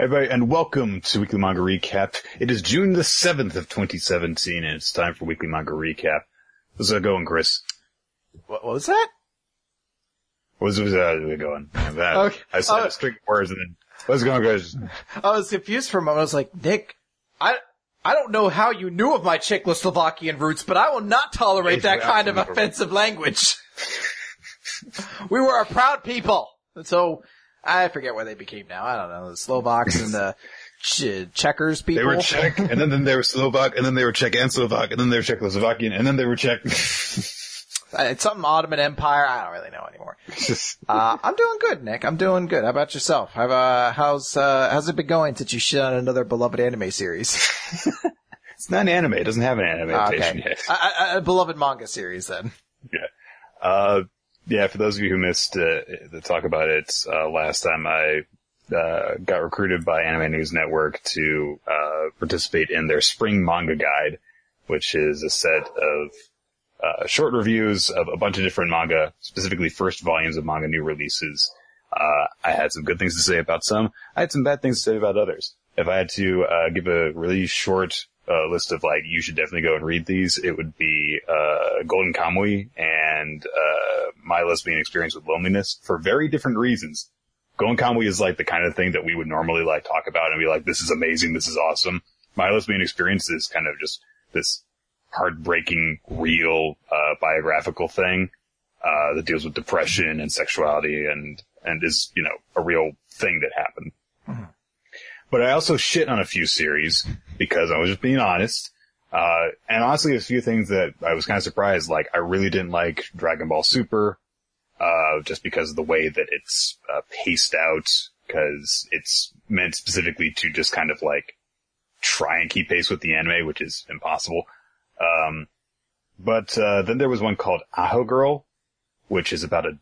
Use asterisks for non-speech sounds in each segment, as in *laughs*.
Everybody, and welcome to Weekly Manga Recap. It is June the 7th of 2017, and it's time for Weekly Manga Recap. How's it uh, going, Chris? What, what was that? How's it uh, going? That, Okay. I said a string of words and then, it going, Chris? I was confused for a moment. I was like, Nick, I, I don't know how you knew of my Czechoslovakian roots, but I will not tolerate that kind of offensive language. *laughs* we were a proud people. And so, I forget where they became now. I don't know. The Slovaks and the *laughs* Ch- Checkers people. They were Czech, and then, then they were Slovak, and then they were Czech and Slovak, and then they were Czechoslovakian, and then they were Czech. *laughs* It's something Ottoman Empire. I don't really know anymore. *laughs* Uh, I'm doing good, Nick. I'm doing good. How about yourself? Have, uh, how's, uh, how's it been going since you shit on another beloved anime series? it's not an anime. It doesn't have an animation okay. yet. A, a, a beloved manga series then. Yeah. Uh, yeah, for those of you who missed uh, the talk about it uh, last time, I uh, got recruited by Anime News Network to uh, participate in their Spring Manga Guide, which is a set of uh, short reviews of a bunch of different manga, specifically first volumes of manga new releases. Uh, I had some good things to say about some. I had some bad things to say about others. If I had to uh, give a really short uh, list of like, you should definitely go and read these, it would be uh, Golden Kamui and uh, My Lesbian Experience with Loneliness for very different reasons. Golden Kamui is like the kind of thing that we would normally like talk about and be like, this is amazing, this is awesome. My Lesbian Experience is kind of just this heartbreaking, real, uh, biographical thing, uh, that deals with depression and sexuality and, and is, you know, a real thing that happened. But I also shit on a few series because I was just being honest. Uh, and honestly, a few things that I was kind of surprised, like I really didn't like Dragon Ball Super, uh, just because of the way that it's, uh, paced out, cause it's meant specifically to just kind of like try and keep pace with the anime, which is impossible. Um, but, uh, then there was one called Aho Girl, which is about a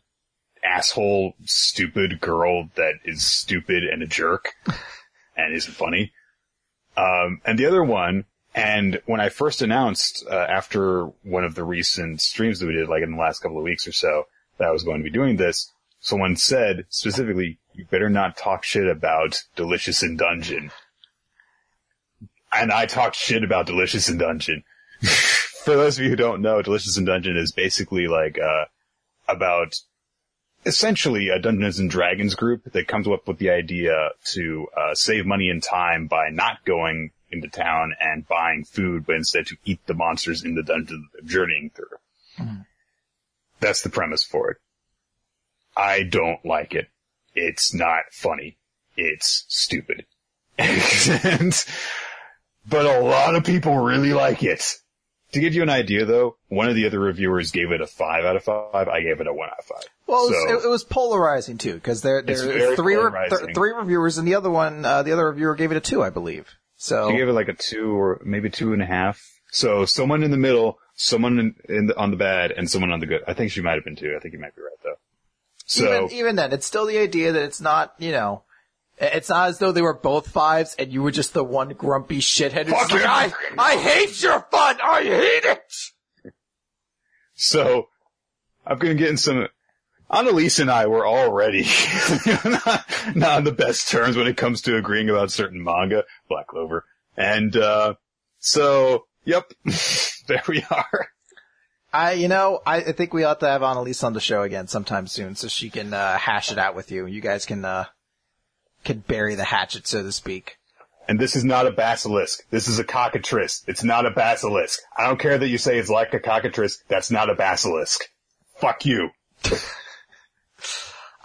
asshole, stupid girl that is stupid and a jerk *laughs* and isn't funny. Um, and the other one, and when I first announced, uh, after one of the recent streams that we did, like in the last couple of weeks or so, that I was going to be doing this, someone said specifically, you better not talk shit about Delicious in Dungeon. And I talked shit about Delicious in Dungeon. *laughs* For those of you who don't know, Delicious in Dungeon is basically like, uh, about essentially a Dungeons and Dragons group that comes up with the idea to uh, save money and time by not going into town and buying food, but instead to eat the monsters in the dungeon that they're journeying through. That's the premise for it. I don't like it. It's not funny. It's stupid. *laughs* and, but a lot of people really like it. To give you an idea though, one of the other reviewers gave it a 5 out of 5. I gave it a 1 out of 5. Well, it was, So- it, was polarizing too, because there are three re- th- three reviewers, and the other one, uh, the other reviewer gave it a two, I believe. So She gave it like a two or maybe two and a half. So someone in the middle, someone in, in the, on the bad, and someone on the good. I think she might have been two. I think you might be right though. So even even then, it's still the idea that it's not, you know, it's not as though they were both fives and you were just the one grumpy shithead. who's like. I I hate your fun. I hate it. so I'm gonna get in some. Annalise and I were already *laughs* not, not on the best terms when it comes to agreeing about certain manga, Black Clover, and uh so yep, *laughs* there we are. I, you know, I, I think we ought to have Annalise on the show again sometime soon, so she can uh, hash it out with you. You guys can uh, can bury the hatchet, so to speak. And this is not a basilisk. This is a cockatrice. It's not a basilisk. I don't care that you say it's like a cockatrice. That's not a basilisk. Fuck you. *laughs*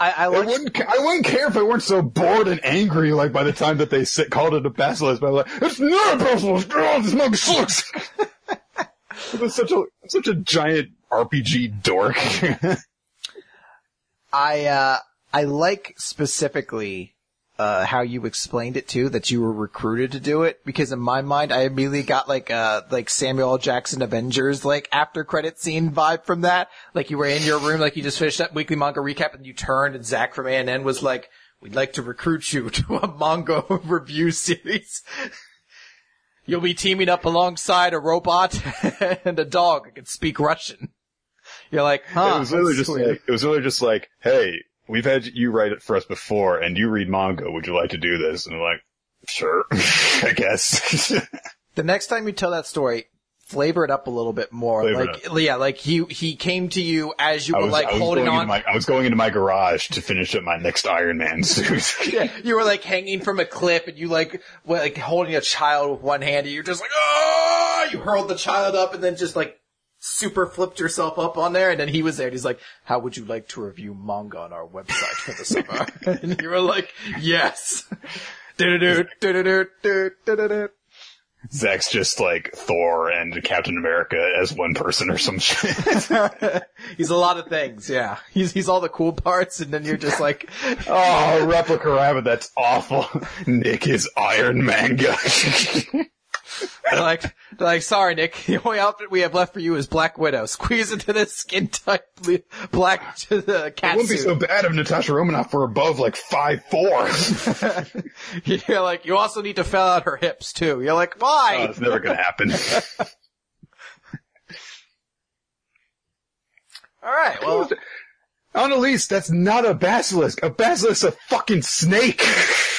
I, I I wouldn't. I wouldn't care if I weren't so bored and angry. Like by the time that they sit, called it a basilisk, but I'm like, it's not a basilisk. Oh, this mug sucks. I'm such a I'm such a giant RPG dork. *laughs* I uh I like specifically uh how you explained it too that you were recruited to do it because in my mind I immediately got like uh like Samuel Jackson Avengers like after credit scene vibe from that like you were in your room like you just finished that weekly manga recap and you turned and Zach from ANN was like we'd like to recruit you *laughs* to a manga *laughs* review series *laughs* You'll be teaming up alongside a robot and a dog that can speak Russian. You're like, huh? it was literally just weird. like it was literally just like, hey, we've had you write it for us before, and you read manga. Would you like to do this?" And I'm like, "Sure, *laughs* I guess." *laughs* The next time you tell that story, flavor it up a little bit more. Flavor like, yeah, like he he came to you as you were was, like holding on. My, I was going into my garage to finish up my next Iron Man *laughs* suit. yeah, you were like hanging from a cliff, and you like were, like holding a child with one hand, and you're just like, oh! You hurled the child up, and then just like super flipped yourself up on there, and then he was there, and he's like, "How would you like to review manga on our website for the summer?" *laughs* and you were like, "Yes." *laughs* Zach's just like Thor and Captain America as one person or some shit. *laughs* he's a lot of things, yeah. He's he's all the cool parts, and then you're just like, oh, replica rabbit, that's awful. Nick is Iron Manga. They're like, they're like, sorry, Nick, the only outfit we have left for you is Black Widow. Squeeze into this skin tight black to the It wouldn't be so bad if Natasha Romanoff were above like five four. *laughs* You're like, you also need to fill out her hips too. You're like, Oh, why? it's never gonna happen. *laughs* All right, well, Annalise, that's not a basilisk. A basilisk's a fucking snake.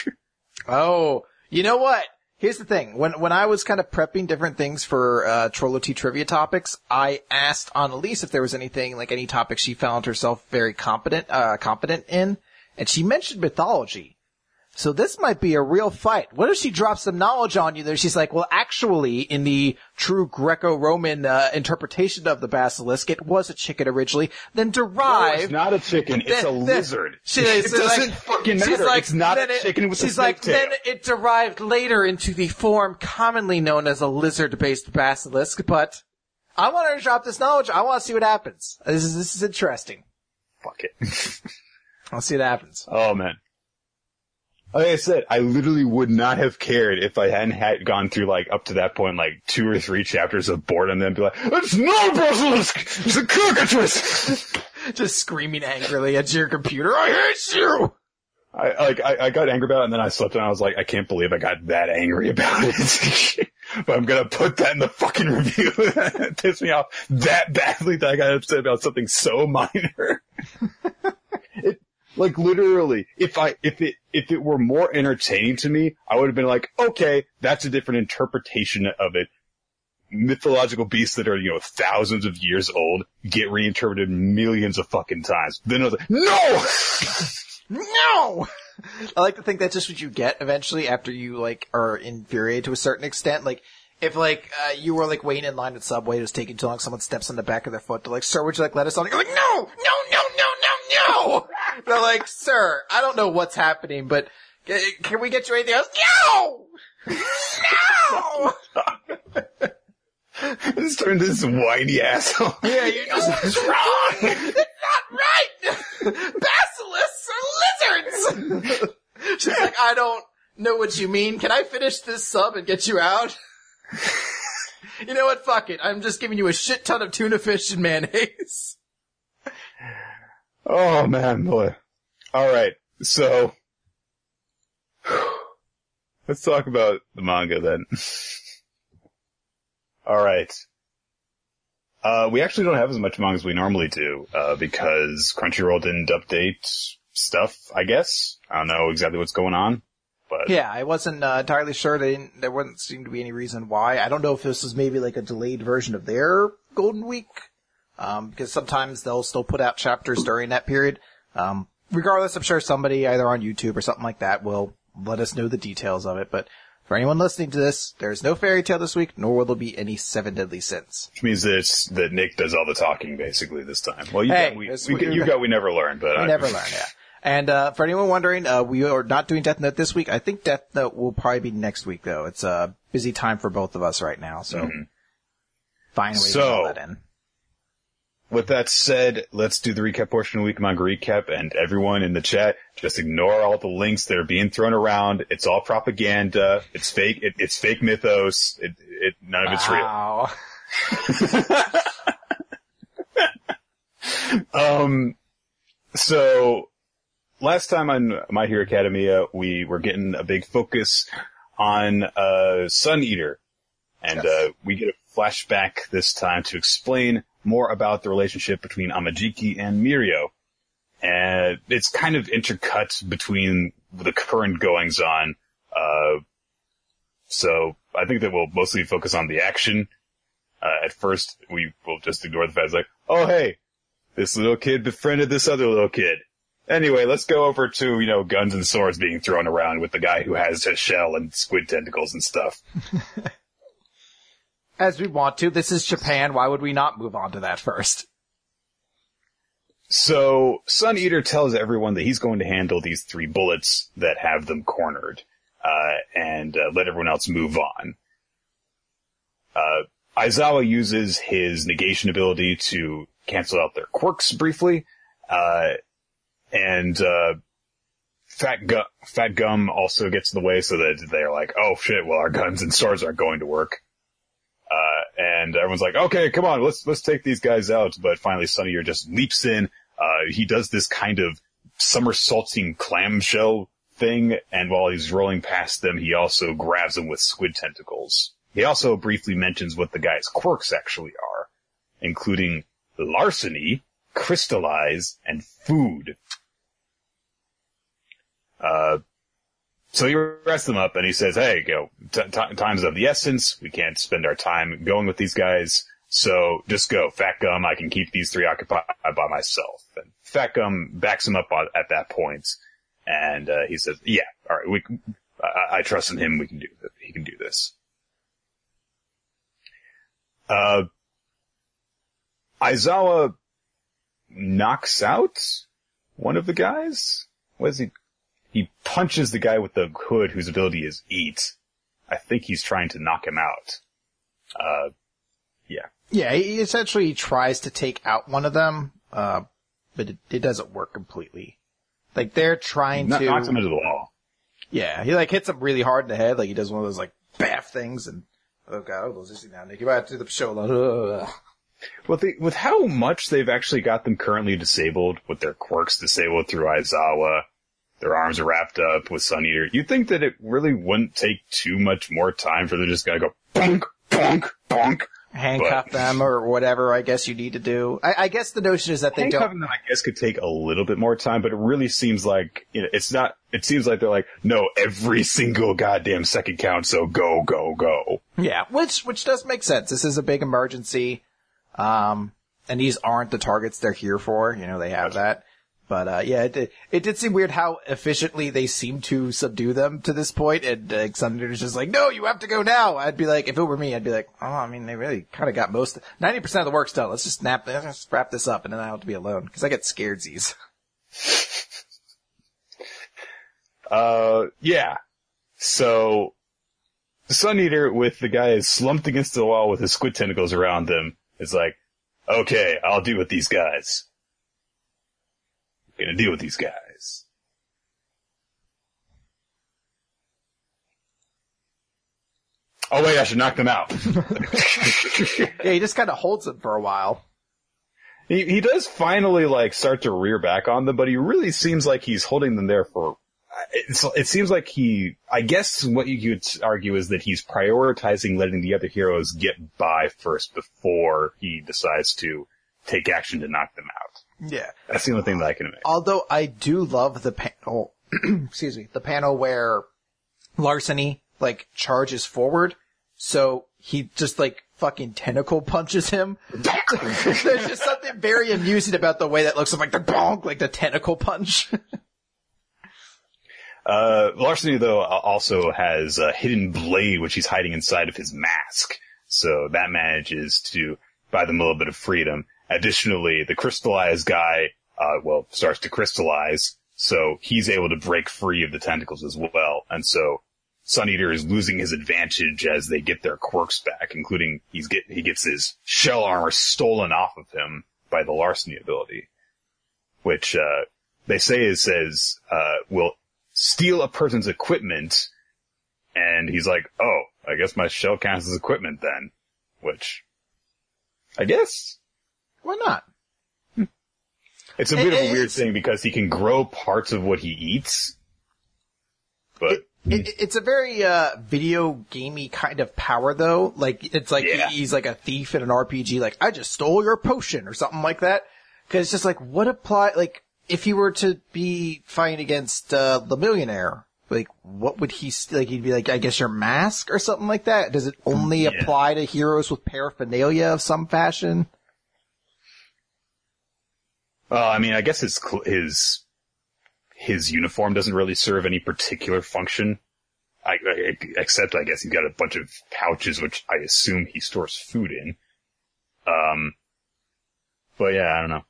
*laughs* oh, you know what? Here's the thing. When when I was kind of prepping different things for uh trivia topics, I asked Annalise if there was anything like any topic she found herself very competent uh competent in, and she mentioned mythology. So this might be a real fight. What if she drops some knowledge on you there? She's like, well, actually, in the true Greco-Roman uh, interpretation of the basilisk, it was a chicken originally, then No, derived. it's not a chicken. It's a Then- then- lizard. She, it doesn't like- fucking she's matter. like, it's not a then it- chicken with a She's snake like, tail. then it derived later into the form commonly known as a lizard-based basilisk. But I want her to drop this knowledge. I want to see what happens. This is this is interesting. Fuck it. *laughs* I'll see what happens. Oh man. Like I said, I literally would not have cared if I hadn't had gone through like up to that point, like two or three chapters of boredom, then be like, "It's not basilisk! It's a cockatrice!" *laughs* Just screaming angrily at your computer. I hate you. I like I, I got angry about it, and then I slept, and I was like, I can't believe I got that angry about it. *laughs* but I'm gonna put that in the fucking review. *laughs* it pissed me off that badly that I got upset about something so minor. Like literally, if I if it if it were more entertaining to me, I would have been like, okay, that's a different interpretation of it. Mythological beasts that are, you know, thousands of years old get reinterpreted millions of fucking times. Then I was like, no! *laughs* No! I like to think that's just what you get eventually after you like are infuriated to a certain extent. Like if like uh, you were like waiting in line at Subway, it was taking too long, someone steps on the back of their foot. They're like, "Sir, would you like lettuce on?" You're like, "No, no, no, no, no, no!" *laughs* They're like, "Sir, I don't know what's happening, but can we get you anything else?" No, no. *laughs* Just turned this whiny asshole. Yeah, you just it's wrong. It's not right. Basilisks are lizards. She's like, I don't know what you mean. Can I finish this sub and get you out? *laughs* you know what? Fuck it. I'm just giving you a shit ton of tuna fish and mayonnaise. Oh man, boy. Alright, so. *sighs* Let's talk about the manga then. *laughs* Alright. Uh, we actually don't have as much manga as we normally do, uh, because Crunchyroll didn't update stuff, I guess. I don't know exactly what's going on, but. Yeah, I wasn't uh, entirely sure. They didn't, there wouldn't seem to be any reason why. I don't know if this was maybe like a delayed version of their Golden Week, um, because sometimes they'll still put out chapters during that period. Um, regardless, I'm sure somebody either on YouTube or something like that will let us know the details of it. But for anyone listening to this, there's no Fairy Tail this week, nor will there be any seven deadly sins. Which means that it's, that Nick does all the talking basically this time. Well, you Hey, got, we, it's- we, you got, we never learned, but We I, never learn, yeah. And uh, for anyone wondering, uh, we are not doing Death Note this week. I think Death Note will probably be next week, though. It's a busy time for both of us right now, so ways to So- that in. With that said, let's do the recap portion of Week Manga Recap, and everyone in the chat, just ignore all the links that are being thrown around. It's all propaganda. It's fake. It, it's fake mythos. It, it, none of it's real. Wow. *laughs* Um, so last time on My Hero Academia, we were getting a big focus on uh, Sun Eater, and Yes. uh, we get a flashback this time to explain more about the relationship between Amajiki and Mirio. and it's kind of intercut between the current goings on. Uh, so I think that we'll mostly focus on the action. Uh, at first, we will just ignore the fact like, oh hey, this little kid befriended this other little kid. Anyway, let's go over to, you know, guns and swords being thrown around with the guy who has a shell and squid tentacles and stuff. *laughs* As we want to. This is Japan. Why would we not move on to that first? So, Sun Eater tells everyone that he's going to handle these three bullets that have them cornered, uh, and uh, let everyone else move on. Uh, Aizawa uses his negation ability to cancel out their quirks briefly, uh, and, uh, Fat, Gu- Fat Gum also gets in the way so that they're like, oh shit, well our guns and swords aren't going to work. Uh, and everyone's like, okay, come on, let's, let's take these guys out. But finally Sun Eater just leaps in. Uh, he does this kind of somersaulting clamshell thing. And while he's rolling past them, he also grabs them with squid tentacles. He also briefly mentions what the guy's quirks actually are, including larceny, crystallize, and food. Uh, so he wraps them up and he says, "Hey, go. T- t- time's of the essence. We can't spend our time going with these guys. So just go. Fat Gum, I can keep these three occupied by myself." And Fat Gum backs him up on, at that point, and uh, he says, "Yeah, all right. We, I, I trust in him. We can do. He can do this." Uh, Aizawa knocks out one of the guys. What is he? He punches the guy with the hood whose ability is eat. I think he's trying to knock him out. Uh, yeah. Yeah, he essentially tries to take out one of them, uh, but it, it doesn't work completely. Like they're trying to. knocks him into the wall. Yeah, he like hits him really hard in the head, like he does one of those like baff things, and oh god, oh, those is now, Nick, you about to do the show. With the, with how much they've actually got them currently disabled, with their quirks disabled through Aizawa, their arms are wrapped up with Sun Eater, you'd think that it really wouldn't take too much more time for them just gotta go bonk, bonk, bonk. Handcuff But- them or whatever. I guess you need to do. I, I guess the notion is that they Handcuffing don't. them, I guess, could take a little bit more time, but it really seems like, you know, it's not, it seems like they're like, no, every single goddamn second count, so go, go, go. Yeah, which which does make sense. This is a big emergency, um, and these aren't the targets they're here for. You know, they have that. But uh, yeah, it it did seem weird how efficiently they seem to subdue them to this point, and uh, Xander's just like, "No, you have to go now." I'd be like, if it were me, I'd be like, "Oh, I mean, they really kind of got most ninety percent of the work's done. Let's just snap, let's wrap this up, and then I have to be alone because I get scared. Z's. *laughs* Uh, yeah. So, Sun Eater with the guy slumped against the wall with his squid tentacles around him is like, okay, I'll deal with these guys. Gonna deal with these guys. Oh wait, I should knock them out. *laughs* Yeah, he just kind of holds them for a while. he, he does finally like start to rear back on them, but he really seems like he's holding them there for it's, it seems like he, I guess what you could argue is that he's prioritizing letting the other heroes get by first before he decides to take action to knock them out. Yeah. That's the only thing that I can make. Although I do love the panel, *clears throat* excuse me, the panel where Larceny like charges forward, so he just like fucking tentacle punches him. *laughs* There's just something very amusing about the way that looks I'm like the bonk, like the tentacle punch. *laughs* Uh, Larceny though also has a hidden blade which he's hiding inside of his mask. So that manages to buy them a little bit of freedom. Additionally, the crystallized guy, uh, well, starts to crystallize. So he's able to break free of the tentacles as well. And so Sun Eater is losing his advantage as they get their quirks back, including he's get, he gets his shell armor stolen off of him by the larceny ability. Which, uh, they say is says, uh, will steal a person's equipment, and he's like, oh, I guess my shell counts as equipment then. Which, I guess, Why not? it's a It- bit of a weird thing because he can grow parts of what he eats, but It, it's a very uh, video gamey kind of power, though. Like it's like Yeah. he's like a thief in an RPG. Like I just stole your potion or something like that. Because it's just like what apply like if he were to be fighting against uh, the millionaire, like what would he st- like? He'd be like, I guess your mask or something like that. Does it only Yeah. apply to heroes with paraphernalia of some fashion? Well, I mean, I guess his his his uniform doesn't really serve any particular function. I, I, except I guess he's got a bunch of pouches, which I assume he stores food in. Um, but yeah, I don't know.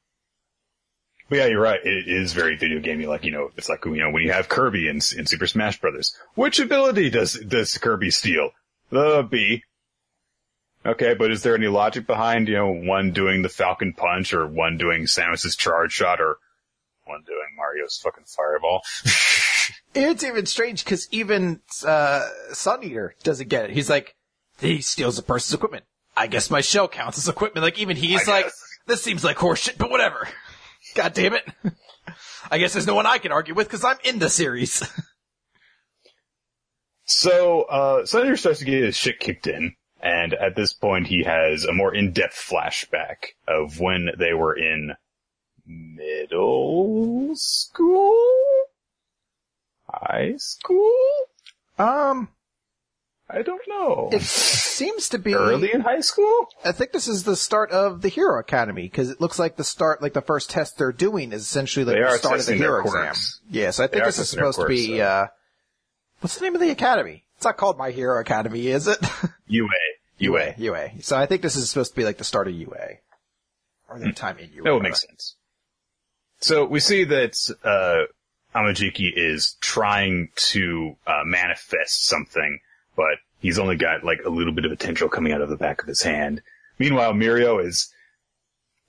But yeah, you're right. It is very video gamey. Like you know, it's like you know when you have Kirby in, in Super Smash Brothers. Which ability does does Kirby steal? The B. Okay, but is there any logic behind you know one doing the Falcon Punch or one doing Samus's Charge Shot or one doing Mario's fucking Fireball? *laughs* It's even strange because even uh, Sun Eater doesn't get it. He's like, he steals a person's equipment. I guess my shell counts as equipment. Like even he's I like, guess. this seems like horseshit, but whatever. *laughs* God damn it. *laughs* I guess there's no one I can argue with because I'm in the series. So, uh, Eater starts to get his shit kicked in, and at this point he has a more in-depth flashback of when they were in middle school? High school? um, I don't know. it seems to be Early in high school? I think this is the start of the Hero Academy because it looks like the start, like the first test they're doing is essentially like They the start of the Hero exam. Yeah, so I think this is supposed to be, so. uh, what's the name of the academy? It's not called My Hero Academy, is it? *laughs* UA. UA. UA. So I think this is supposed to be like the start of UA. Or their time in UA. That would make sense. So we see that, uh, Amajiki is trying to, uh, manifest something, but he's only got like a little bit of a tendril coming out of the back of his hand. Meanwhile, Mirio is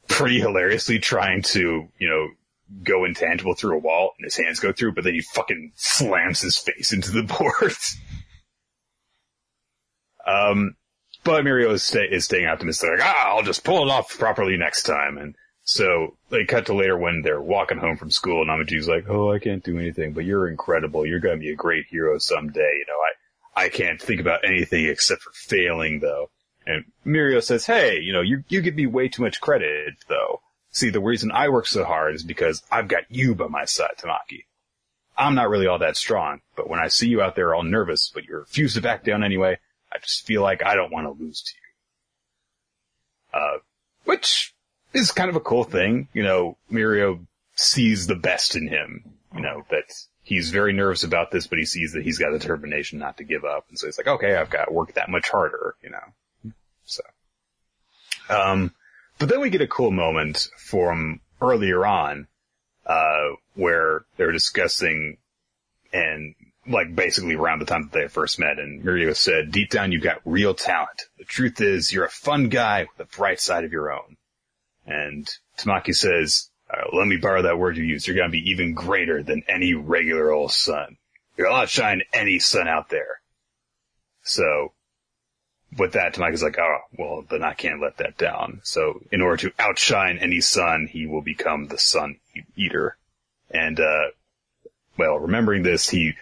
pretty hilariously trying to, you know, go intangible through a wall and his hands go through, but then he fucking slams his face into the *laughs* board. um, but Mirio is, stay, is staying optimistic, like, ah, I'll just pull it off properly next time. And so they cut to later when they're walking home from school and Amaji's like, oh, I can't do anything, but you're incredible. You're going to be a great hero someday. You know, I, I can't think about anything except for failing though. And Mirio says, hey, you know, you, you give me way too much credit though. See, the reason I work so hard is because I've got you by my side, Tamaki. I'm not really all that strong, but when I see you out there all nervous, but you refuse to back down anyway, I just feel like I don't want to lose to you. Uh, which is kind of a cool thing. You know, Mirio sees the best in him. You know, that he's very nervous about this, but he sees that he's got determination not to give up. And so he's like, okay, I've got to work that much harder, you know. So, um, but then we get a cool moment from earlier on, uh, where they're discussing and like basically around the time that they first met and Mirio said, deep down you've got real talent. The truth is you're a fun guy with a bright side of your own. And Tamaki says, uh, let me borrow that word you used. You're going to be even greater than any regular old sun. You'll outshine any sun out there. So with that, Tamaki's like, oh, well, then I can't let that down. So in order to outshine any sun, he will become the sun eater. And, uh, well, remembering this, he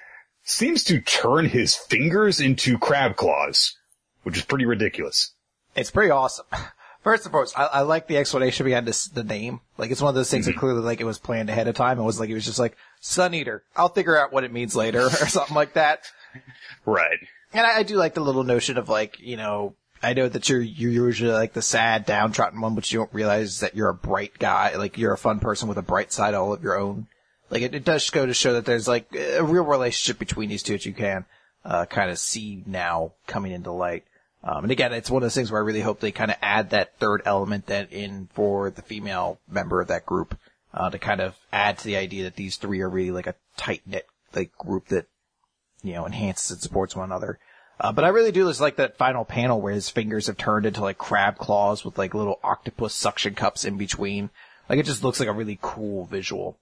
seems to turn his fingers into crab claws, which is pretty ridiculous. It's pretty awesome. *laughs* First and foremost, I, I like the explanation behind this, the name. Like, it's one of those things that mm-hmm. clearly, like, it was planned ahead of time. It was like, it was just like, Sun Eater. I'll figure out what it means later, *laughs* or something like that. Right. And I, I do like the little notion of like, you know, I know that you're, you're usually like the sad, downtrodden one, but you don't realize that you're a bright guy. Like, you're a fun person with a bright side all of your own. Like, it, it does go to show that there's like a real relationship between these two that you can, uh, kind of see now coming into light. Um, and again, it's one of those things where I really hope they kind of add that third element then in for the female member of that group, uh, to kind of add to the idea that these three are really like a tight knit, like group that, you know, enhances and supports one another. Uh, but I really do just like that final panel where his fingers have turned into like crab claws with like little octopus suction cups in between. Like it just looks like a really cool visual.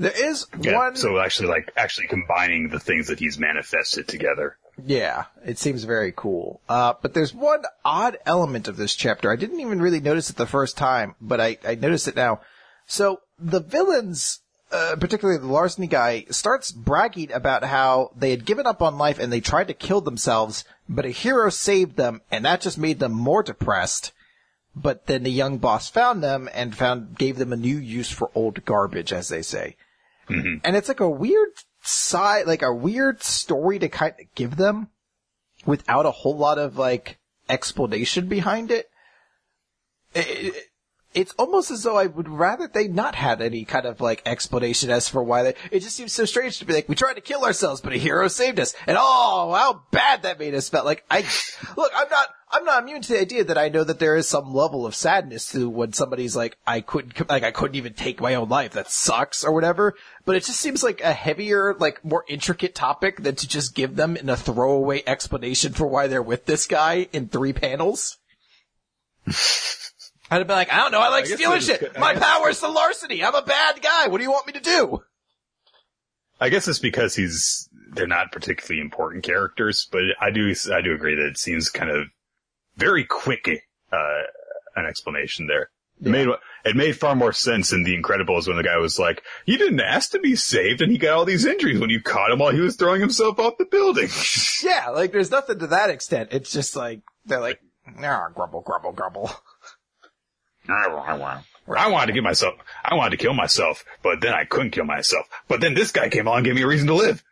There is Yeah. one. So actually, like, actually combining the things that he's manifested together. Yeah, it seems very cool. Uh, but there's one odd element of this chapter. I didn't even really notice it the first time, but I, I noticed it now. So the villains, uh, particularly the larceny guy, starts bragging about how they had given up on life and they tried to kill themselves, but a hero saved them, and that just made them more depressed. but then the young boss found them and found, gave them a new use for old garbage, as they say. Mm-hmm. And it's like a weird side, like a weird story to kind of give them without a whole lot of like explanation behind. It- it- it's almost as though I would rather they not had any kind of like explanation as for why they, it just seems so strange to be like, we tried to kill ourselves, but a hero saved us. And oh, how bad that made us feel. Like I, look, I'm not, I'm not immune to the idea that I know that there is some level of sadness to when somebody's like, I couldn't, like I couldn't even take my own life. That sucks or whatever. But it just seems like a heavier, like more intricate topic than to just give them in a throwaway explanation for why they're with this guy in three panels. *laughs* I'd have been like, I don't know, I like I stealing shit. My guess- power is the larceny. I'm a bad guy. What do you want me to do? I guess it's because he's they're not particularly important characters, but I do I do agree that it seems kind of very quick uh, an explanation there. It made it made far more sense in The Incredibles when the guy was like, "You didn't ask to be saved, and he got all these injuries when you caught him while he was throwing himself off the building." *laughs* Yeah, like there's nothing to that extent. It's just like, they're like, ah, grumble, grumble, grumble. I wanted to give myself, I wanted to kill myself, but then I couldn't kill myself. But then this guy came along and gave me a reason to live.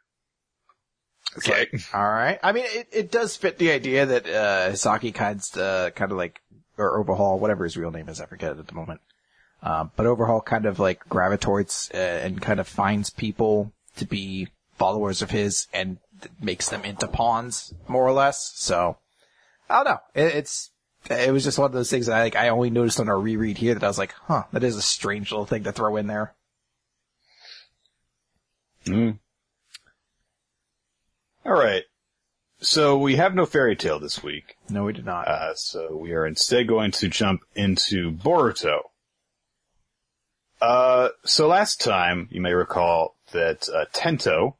Okay. Alright. I mean, it, it does fit the idea that, uh, Hisaki kinds, uh, kind of like, or Overhaul, whatever his real name is, I forget it at the moment. Um, but Overhaul kind of like gravitates, uh, and kind of finds people to be followers of his and th- makes them into pawns, more or less. So, I don't know. It, it's, it was just one of those things that I like, I only noticed on a reread here that I was like, huh, that is a strange little thing to throw in there. Mm. All right. So we have no Fairy Tail this week. No, we did not. Uh, so we are instead going to jump into Boruto. Uh, so last time you may recall that uh, Tento,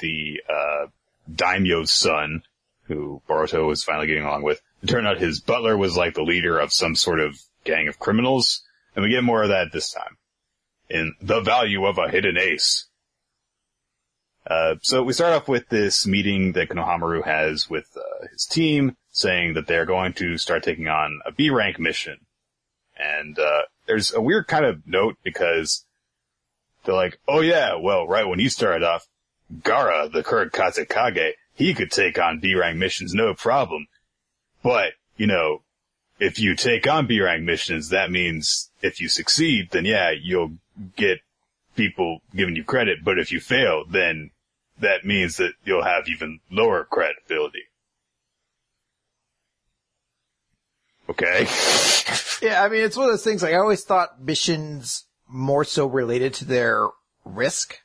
the uh, daimyo's son, who Boruto was finally getting along with, it turned out his butler was like the leader of some sort of gang of criminals, and we get more of that this time in The Value of a Hidden Ace. Uh, so we start off with this meeting that Konohamaru has with uh, his team, saying that they're going to start taking on a B rank mission. And uh, there's a weird kind of note because they're like, "Oh yeah, well, right when you started off, Gaara, the current Kazekage, he could take on B rank missions no problem. But you know, if you take on B rank missions, that means if you succeed, then yeah, you'll get people giving you credit, but if you fail, then that means that you'll have even lower credibility. Okay. Yeah, I mean, it's one of those things, like, I always thought missions more so related to their risk.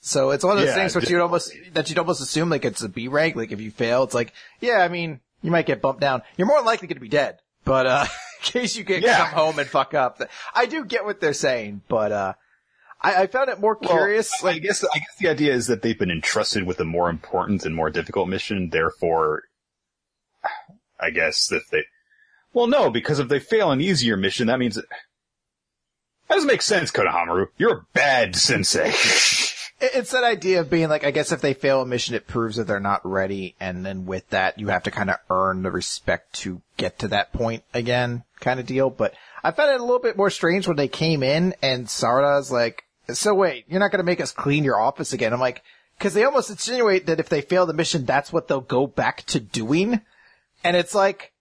So it's one of those Yeah, things which you'd almost, that you'd almost assume, like, it's a B rank, like, if you fail, it's like, yeah, I mean, you might get bumped down. You're more likely going to be dead. But, uh, *laughs* in case you get Yeah. come home and fuck up. I do get what they're saying, but, uh, I, I found it more curious, Well, I like, guess I guess the idea is that they've been entrusted with a more important and more difficult mission. Therefore, I guess that they. Well, no, because if they fail an easier mission, that means that, that doesn't make sense, Konohamaru. You're a bad sensei. *laughs* It- It's that idea of being like, I guess if they fail a mission, it proves that they're not ready, and then with that, you have to kind of earn the respect to get to that point again, kind of deal. But I found it a little bit more strange when they came in and Sarada's like, so wait, you're not going to make us clean your office again. I'm like, cause they almost insinuate that if they fail the mission, that's what they'll go back to doing. And it's like,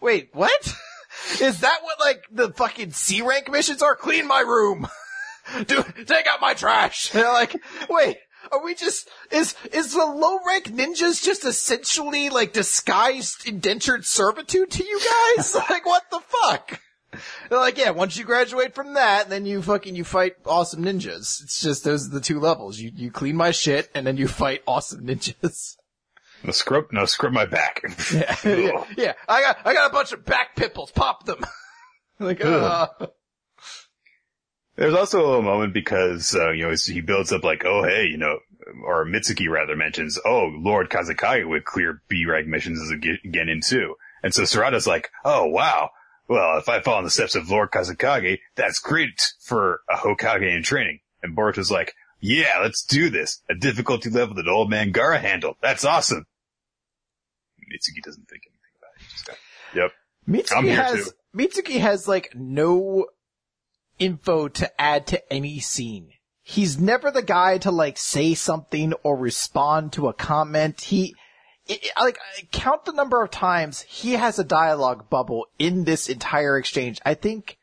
wait, what? *laughs* Is that what like the fucking C rank missions are? Clean my room. *laughs* *laughs* Do take out my trash. And they're like, wait, are we just is is the low rank ninjas just essentially like disguised indentured servitude to you guys? *laughs* like what the fuck? They're like, yeah, once you graduate from that, then you fucking you fight awesome ninjas. It's just those are the two levels. You you clean my shit and then you fight awesome ninjas. no scrub, no scrub my back. *laughs* Yeah, yeah, yeah. I got I got a bunch of back pimples. Pop them. like, uh, There's also a little moment because, uh, you know, he builds up like, oh, hey, you know, or Mitsuki rather mentions, oh, Lord Kazekage would clear B-rank missions as a ge- Genin too. And so Sarada's like, oh, wow. Well, if I fall in the steps of Lord Kazekage, that's great for a Hokage in training. And Boruto's like, yeah, let's do this. A difficulty level that old man Gaara handled. That's awesome. Mitsuki doesn't think anything about it. Just got, yep. Mitsuki has too. Mitsuki has like no info to add to any scene. He's never the guy to like say something or respond to a comment. He, it, like, count the number of times he has a dialogue bubble in this entire exchange. I think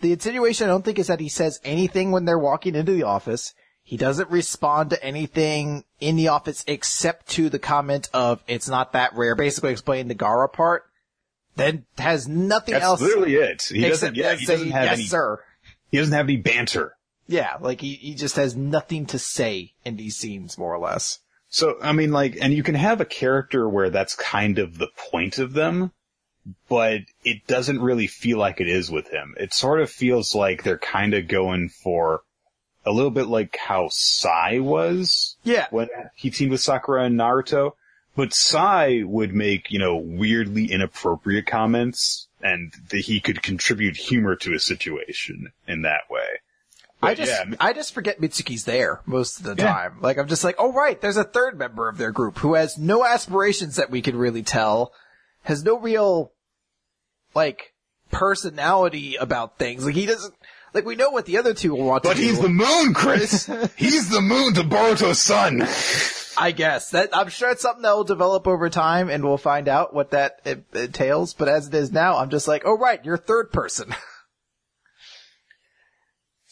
the insinuation I don't think is that he says anything when they're walking into the office. He doesn't respond to anything in the office except to the comment of it's not that rare, basically explaining the Gaara part. Then has nothing That's else literally it. He doesn't. Yeah, he doesn't have yes, any. sir. He doesn't have any banter. Yeah, like he, he just has nothing to say in these scenes, more or less. So, I mean, like, and you can have a character where that's kind of the point of them, but it doesn't really feel like it is with him. It sort of feels like they're kind of going for a little bit like how Sai was Yeah. when he teamed with Sakura and Naruto. But Sai would make, you know, weirdly inappropriate comments and that he could contribute humor to a situation in that way. I just, yeah, I just forget Mitsuki's there most of the Yeah. time. Like I'm just like, oh right, there's a third member of their group who has no aspirations that we can really tell, has no real, like, personality about things. Like he doesn't, like we know what the other two want to do. But he's do. the moon, Chris! *laughs* he's the moon to Boruto's son! I guess that I'm sure it's something that will develop over time, and we'll find out what that it, entails. But as it is now, I'm just like, oh right, you're third person. *laughs*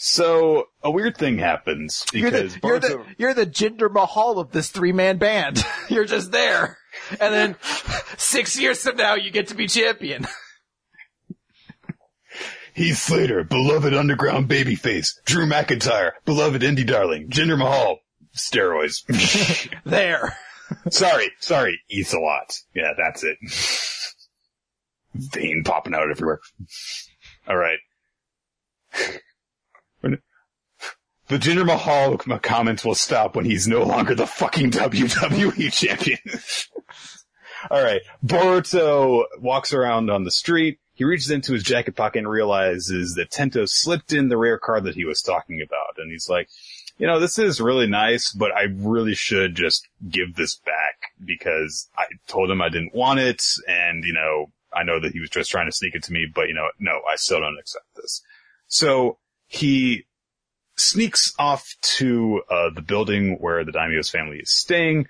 So a weird thing happens You're because the, you're the you're the Jinder Mahal of this three man band. *laughs* you're just there, and then *laughs* six years from now, you get to be champion. Heath Slater, beloved underground babyface. Drew McIntyre, beloved indie darling. Jinder Mahal, steroids. *laughs* there. sorry, sorry, eats a lot. Yeah, that's it. Vein popping out everywhere. All right. The Jinder Mahal comments will stop when he's no longer the fucking WWE champion. *laughs* All right. Boruto walks around on the street. He reaches into his jacket pocket and realizes that Tento slipped in the rare card that he was talking about. And he's like, you know, this is really nice, but I really should just give this back because I told him I didn't want it. And, you know, I know that he was just trying to sneak it to me, but you know, no, I still don't accept this. So he sneaks off to uh, the building where the daimyo's family is staying,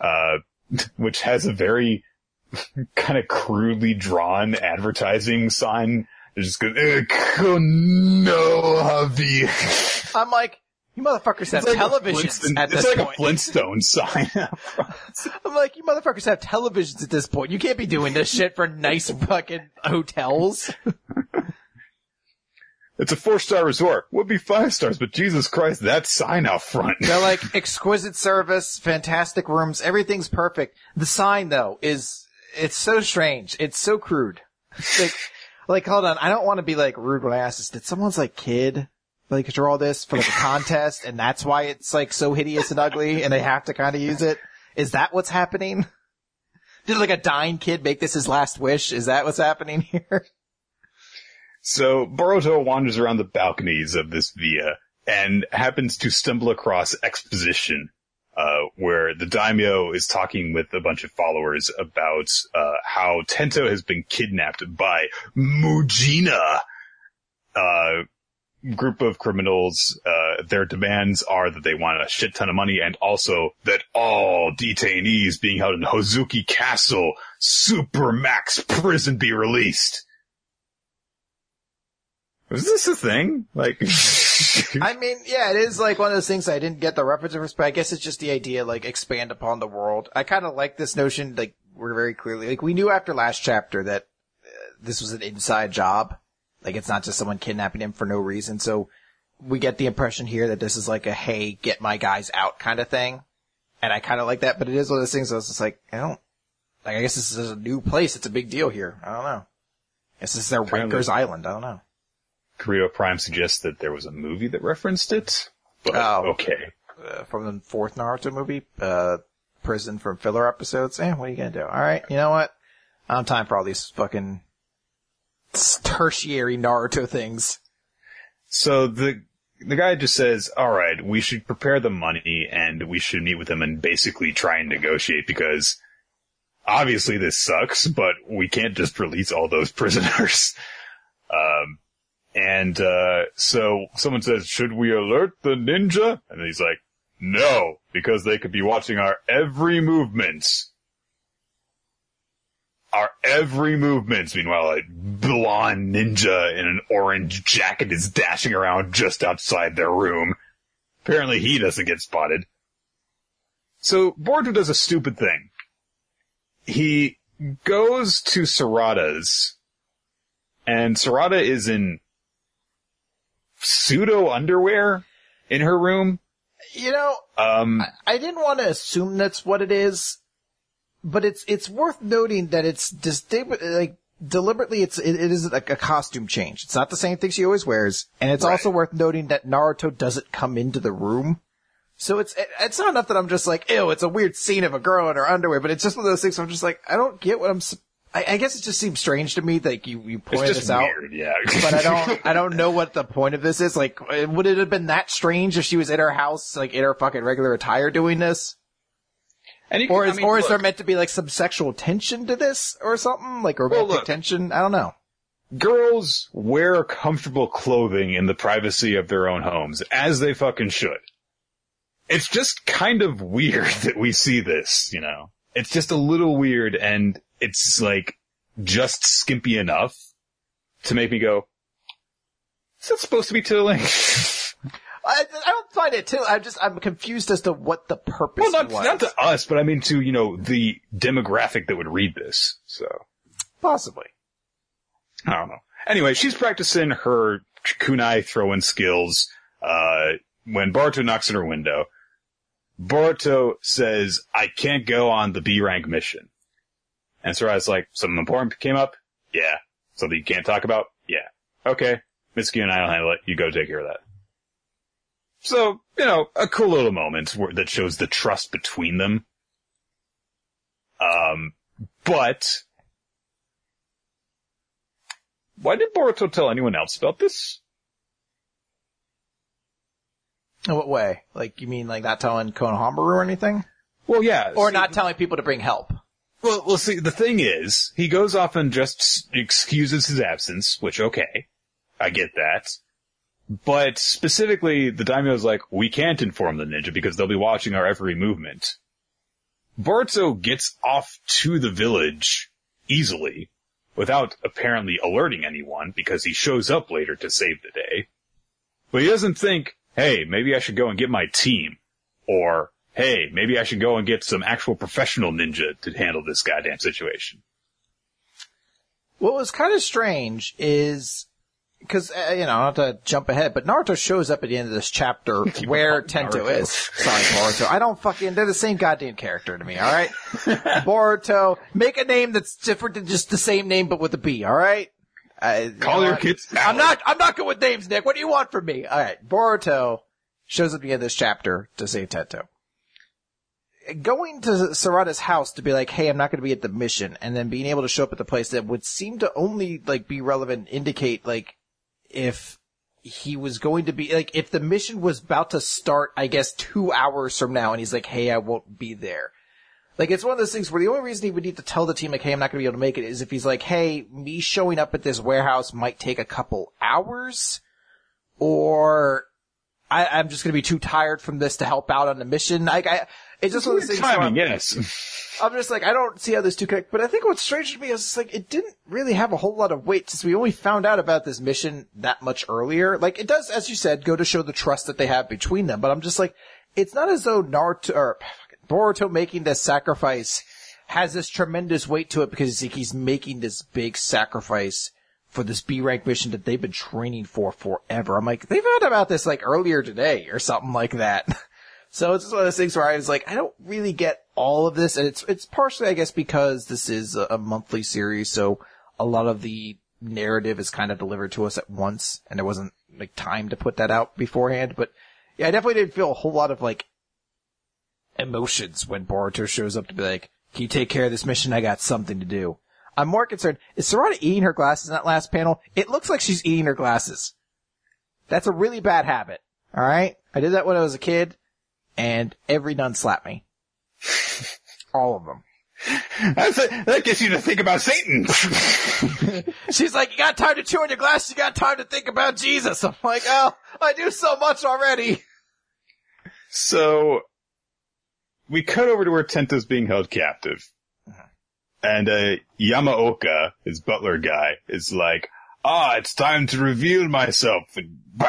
uh, *laughs* which has a very *laughs* kind of crudely drawn advertising sign. It just goes, "Eh, no, Javi. *laughs* I'm like, you motherfuckers have It's like a televisions at it's this like point. a Flintstone sign. *laughs* I'm like, you motherfuckers have televisions at this point. You can't be doing this shit for nice fucking hotels. *laughs* it's a four star resort. Would be five stars, but Jesus Christ, that sign out front. They're *laughs* like exquisite service, fantastic rooms, everything's perfect. The sign though is it's so strange. It's so crude. Like, like hold on, I don't want to be like rude when I ask this. Did someone's like kid like draw this for like a contest, and that's why it's like so hideous and ugly, and they have to kind of use it? Is that what's happening? Did like a dying kid make this his last wish? Is that what's happening here? So Boruto wanders around the balconies of this villa and happens to stumble across exposition, uh, where the daimyo is talking with a bunch of followers about, uh, how Tento has been kidnapped by Mujina, uh, group of criminals, uh, their demands are that they want a shit ton of money and also that all detainees being held in Hozuki Castle Supermax prison be released. Was this a thing? Like, *laughs* I mean, yeah, it is like one of those things I didn't get the reference of, but I guess it's just the idea, like, expand upon the world. I kind of like this notion, like, we're very clearly, like, we knew after last chapter that uh, this was an inside job. Like, it's not just someone kidnapping him for no reason. So we get the impression here that this is like a, hey, get my guys out kind of thing. And I kind of like that, but it is one of those things I was just like, I don't, like, I guess this is a new place. It's a big deal here. I don't know. This is their Rikers Island. I don't know. Karito Prime suggests that there was a movie that referenced it. But, Oh. okay. uh, from the fourth Naruto movie, uh, prison from filler episodes. Eh, what are you gonna do? All right, you know what? I don't time for all these fucking tertiary Naruto things. So the, the guy just says, alright, we should prepare the money and we should meet with them and basically try and negotiate because obviously this sucks, but we can't just release all those *laughs* prisoners. Um, and, uh, so someone says, should we alert the ninja? And he's like, no, because they could be watching our every movement. Our every movement. Meanwhile, a blonde ninja in an orange jacket is dashing around just outside their room. Apparently he doesn't get spotted. So Boruto does a stupid thing. He goes to Sarada's and Sarada is in pseudo underwear in her room. You know, Um, I didn't want to assume that's what it is, but it's it's worth noting that it's distinct, like deliberately it's it, it is like a costume change. It's not the same thing she always wears, and it's Right. also worth noting that Naruto doesn't come into the room. So it's it's not enough that I'm just like, ew, it's a weird scene of a girl in her underwear, but it's just one of those things. Where I'm just like, I don't get what I'm. I, I guess it just seems strange to me that you you it's just this out weird, yeah. *laughs* but I don't, I don't know what the point of this is. Like, would it have been that strange if she was in her house, like in her fucking regular attire doing this? And Or is, I mean, or is look, there meant to be like some sexual tension to this or something? Like romantic look. tension? I don't know. girls wear comfortable clothing in the privacy of their own homes, as they fucking should. It's just kind of weird *laughs* that we see this, you know? It's just a little weird and it's like just skimpy enough to make me go, is that supposed to be tittling? *laughs* I, I don't find it too. I'm just, I'm confused as to what the purpose well, not, was. not to us, but I mean to, you know, the demographic that would read this, so. Possibly. I don't know. Anyway, she's practicing her kunai throwing skills, uh, when Boruto knocks on her window. Boruto says, I can't go on the B rank mission. And Sarai's like, something important came up? Yeah. Something you can't talk about? Yeah. Okay. Mitsuki and I'll handle it. You go take care of that. So, you know, a cool little moment where, that shows the trust between them. Um, but why did Boruto tell anyone else about this? In what way? Like, you mean like not telling Konohamaru or anything? Well, yeah. Or see, not telling people to bring help? Well, well, see, the thing is, he goes off and just excuses his absence, which, okay, I get that. But specifically, the daimyo's like, we can't inform the ninja because they'll be watching our every movement. Boruto gets off to the village easily, without apparently alerting anyone because he shows up later to save the day. But he doesn't think, hey, maybe I should go and get my team. Or, hey, maybe I should go and get some actual professional ninja to handle this goddamn situation. What was kind of strange is because uh, you know not have to jump ahead, but Naruto shows up at the end of this chapter *laughs* where Tento Naruto. is. Sorry, Boruto. I don't fucking. They're the same goddamn character to me. All right, *laughs* Boruto. Make a name that's different than just the same name but with a B. All right. I, you Call know your kids. I'm not. I'm not good with names, Nick. What do you want from me? All right, Boruto shows up at the end of this chapter to save Tento. Going to Sarada's house to be like, "Hey, I'm not going to be at the mission," and then being able to show up at the place that would seem to only like be relevant, indicate like if he was going to be like if the mission was about to start, I guess two hours from now, and he's like, "Hey, I won't be there." Like it's one of those things where the only reason he would need to tell the team like, "Hey, I'm not going to be able to make it," is if he's like, "Hey, me showing up at this warehouse might take a couple hours," or I, I'm just going to be too tired from this to help out on the mission. Like I, it's just one of those things. timing, I'm- yes. *laughs* I'm just like, I don't see how those two connect. But I think what's strange to me is like it didn't really have a whole lot of weight since we only found out about this mission that much earlier. Like it does, as you said, go to show the trust that they have between them. But I'm just like, it's not as though Naruto or Boruto making this sacrifice has this tremendous weight to it because he's making this big sacrifice for this B rank mission that they've been training for forever. I'm like, they found about this like earlier today or something like that. *laughs* So it's one of those things where I was like, I don't really get all of this, and it's it's partially, I guess, because this is a, a monthly series, so a lot of the narrative is kind of delivered to us at once, and there wasn't like time to put that out beforehand. But yeah, I definitely didn't feel a whole lot of like emotions when Boruto shows up to be like, "Can you take care of this mission? I got something to do." I'm more concerned. Is Sarada eating her glasses in that last panel? It looks like she's eating her glasses. That's a really bad habit. All right, I did that when I was a kid and every nun slapped me. *laughs* All of them. That's a, that gets you to think about Satan. *laughs* She's like, you got time to chew on your glass, you got time to think about Jesus. I'm like, oh, I do so much already. so, we cut over to where Tento's being held captive. And, uh, Yamaoka, his butler guy, is like, ah, it's time to reveal myself. And, bah!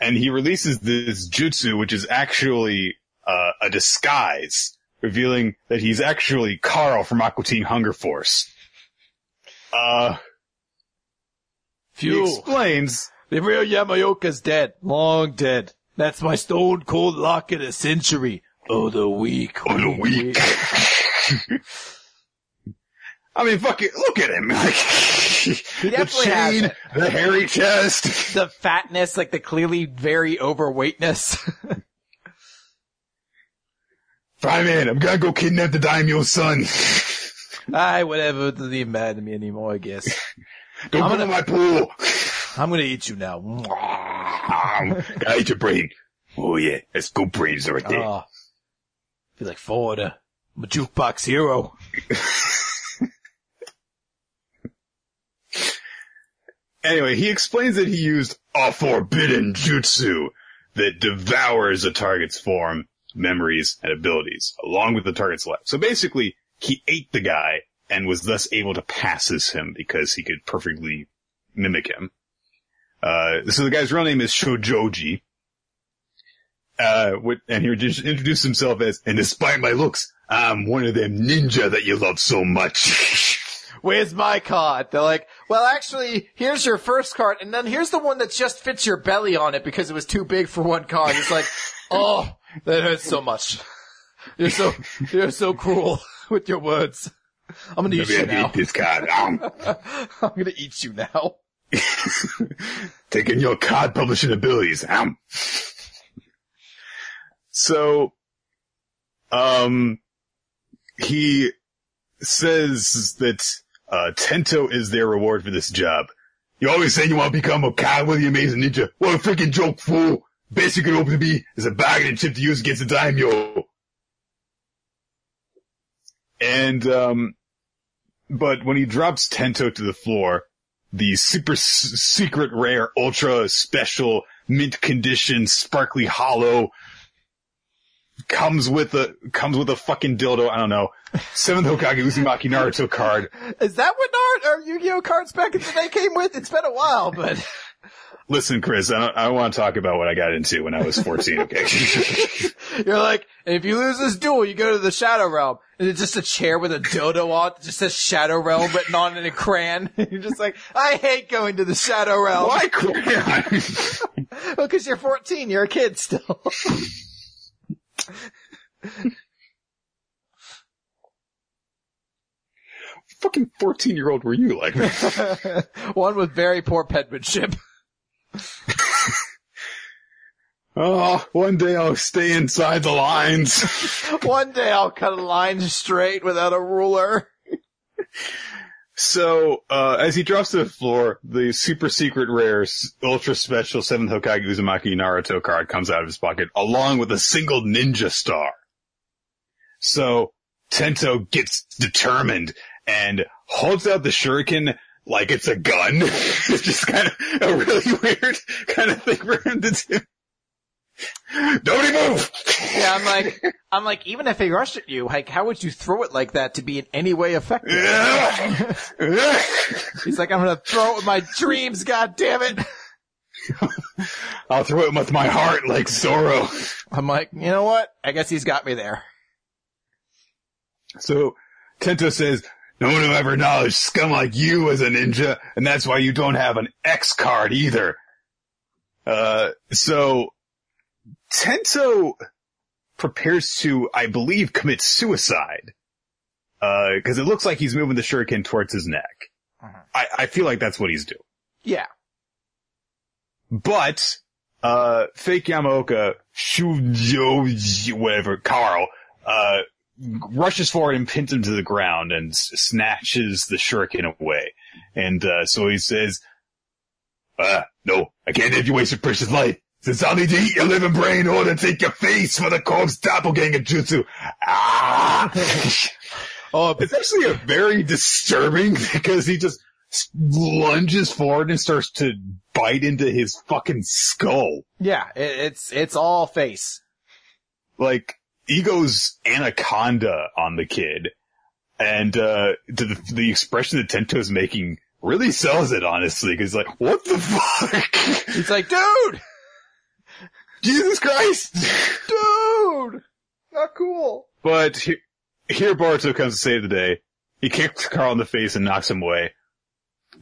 And he releases this jutsu, which is actually, uh, a disguise, revealing that he's actually Carl from Aqua Teen Hunger Force. Uh, he explains The real Yamaoka's dead. Long dead. That's my stone cold lock of the century. Oh, the weak. Oh, the weak. *laughs* I mean, fuck it, look at him. Like, *laughs* the definitely has chain, it. the hairy chest. *laughs* The fatness, like the clearly very overweightness. *laughs* Fine man, I'm gonna go kidnap the daimyo's son. *laughs* Aye, whatever. Doesn't even matter to me anymore, I guess. Don't I'm go gonna- in my pool. I'm gonna eat you now. Gotta eat your brain. Oh yeah, that's good brains right there. Ah. Oh. Feel like Ford. I'm a jukebox hero. Anyway, he explains that he used a forbidden jutsu that devours a target's form, memories, and abilities, along with the target's life. So basically, he ate the guy and was thus able to pass as him because he could perfectly mimic him. Uh, so the guy's real name is Shojoji. Uh, and he introduced himself as, and despite my looks, I'm one of them ninja that you love so much. *laughs* Where's my card? They're like, well, actually, here's your first card, and then here's the one that just fits your belly on it because it was too big for one card. It's like, *laughs* oh, that hurts so much. You're so, you're so cruel *laughs* with your words. I'm gonna eat Maybe you I now. hate this card. Um, *laughs* I'm gonna eat you now. taking your card publishing abilities. Um. So, um, he says that, uh, Tento is their reward for this job. You always say you want to become a Kyle with the Amazing Ninja. What a freaking joke, fool! Best you could hope to be is a bargaining chip to use against the daimyo. And, um, but when he drops Tento to the floor, the super s- secret rare ultra special mint condition sparkly hollow comes with a comes with a fucking dildo I don't know seventh Hokage Uzumaki Naruto card Is that what Naruto or Yu-Gi-Oh cards back in the day came with? It's been a while, but *laughs* listen Chris I don't, I don't want to talk about what I got into when I was 14 okay *laughs* you're like, if you lose this duel, you go to the Shadow Realm. And it's just a chair with a dildo on it, just says Shadow Realm written on in crayon. *laughs* you're just like, I hate going to the Shadow Realm. why crayon Well, cause you're 14, you're a kid still. Fucking 14 year old were you like *laughs* One with very poor penmanship. *laughs* oh one day I'll stay inside the lines *laughs* One day I'll cut a line straight without a ruler. So, uh, as he drops to the floor, the super secret rare, ultra special 7th Hokage Uzumaki Naruto card comes out of his pocket, along with a single ninja star. So, Tento gets determined and holds out the shuriken like it's a gun. *laughs* it's just kind of a really *laughs* weird kind of thing for him to do. Nobody move! Yeah, I'm like, I'm like, even if he rushed at you, like, how would you throw it like that to be in any way effective? He's like, I'm gonna throw it with my dreams, god damn it. I'll throw it with my heart like Zoro. I'm like, you know what? I guess he's got me there. So Tento says, no one will ever acknowledge scum like you as a ninja, and that's why you don't have an X card either. Uh, so Tento prepares to, I believe, commit suicide. Uh, cause it looks like he's moving the shuriken towards his neck. Mhm. I, I feel like that's what he's doing. Yeah. But, uh, fake Yamaoka, Shujo, whatever, Carl, uh, rushes forward and pins him to the ground and s- snatches the shuriken away. And, uh, so he says, uh, no, I can't have you waste your precious life. Since I'll need to eat your living brain or to take your face for the corpse doppelganger jutsu. Ah! *laughs* Oh, It's actually a very disturbing *laughs* because he just lunges forward and starts to bite into his fucking skull. yeah, it, it's it's all face. Like, he goes anaconda on the kid. And, uh, the, the expression that Tento's making really sells it, honestly, cause he's like, what the fuck? He's like, dude, Jesus Christ! *laughs* dude, not cool. But he, here Boruto comes to save the day. He kicks Carl in the face and knocks him away.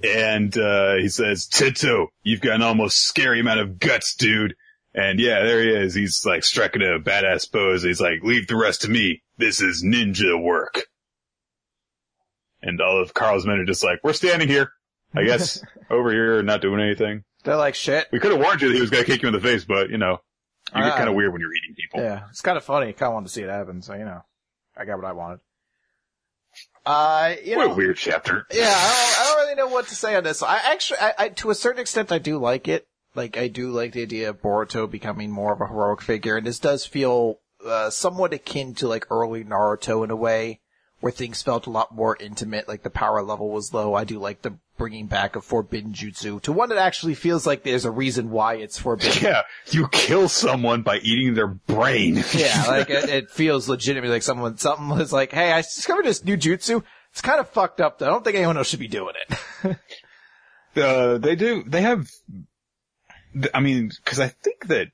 And, uh, he says, Tito, you've got an almost scary amount of guts, dude. And yeah, there he is. He's like striking a badass pose. He's like, leave the rest to me. This is ninja work. And all of Carl's men are just like, we're standing here. I guess *laughs* over here, not doing anything. They're like shit. We could have warned you that he was going to kick you in the face, but you know, you get kind of weird when you're eating people. Yeah, it's kind of funny. I Kind of wanted to see it happen, so you know, I got what I wanted. Uh, you What know, a weird chapter. yeah, I don't, I don't really know what to say on this. I actually, I, I, to a certain extent, I do like it. Like, I do like the idea of Boruto becoming more of a heroic figure, and this does feel uh, somewhat akin to like early Naruto in a way, where things felt a lot more intimate. Like the power level was low. I do like the bringing back of forbidden jutsu to one that actually feels like there's a reason why it's forbidden. *laughs* Yeah, you kill someone by eating their brain. Yeah, *laughs* like it, it feels legitimately like someone, something was like, hey, I discovered this new jutsu. It's kind of fucked up though. I don't think anyone else should be doing it. *laughs* uh, they do, they have, I mean, cause I think that,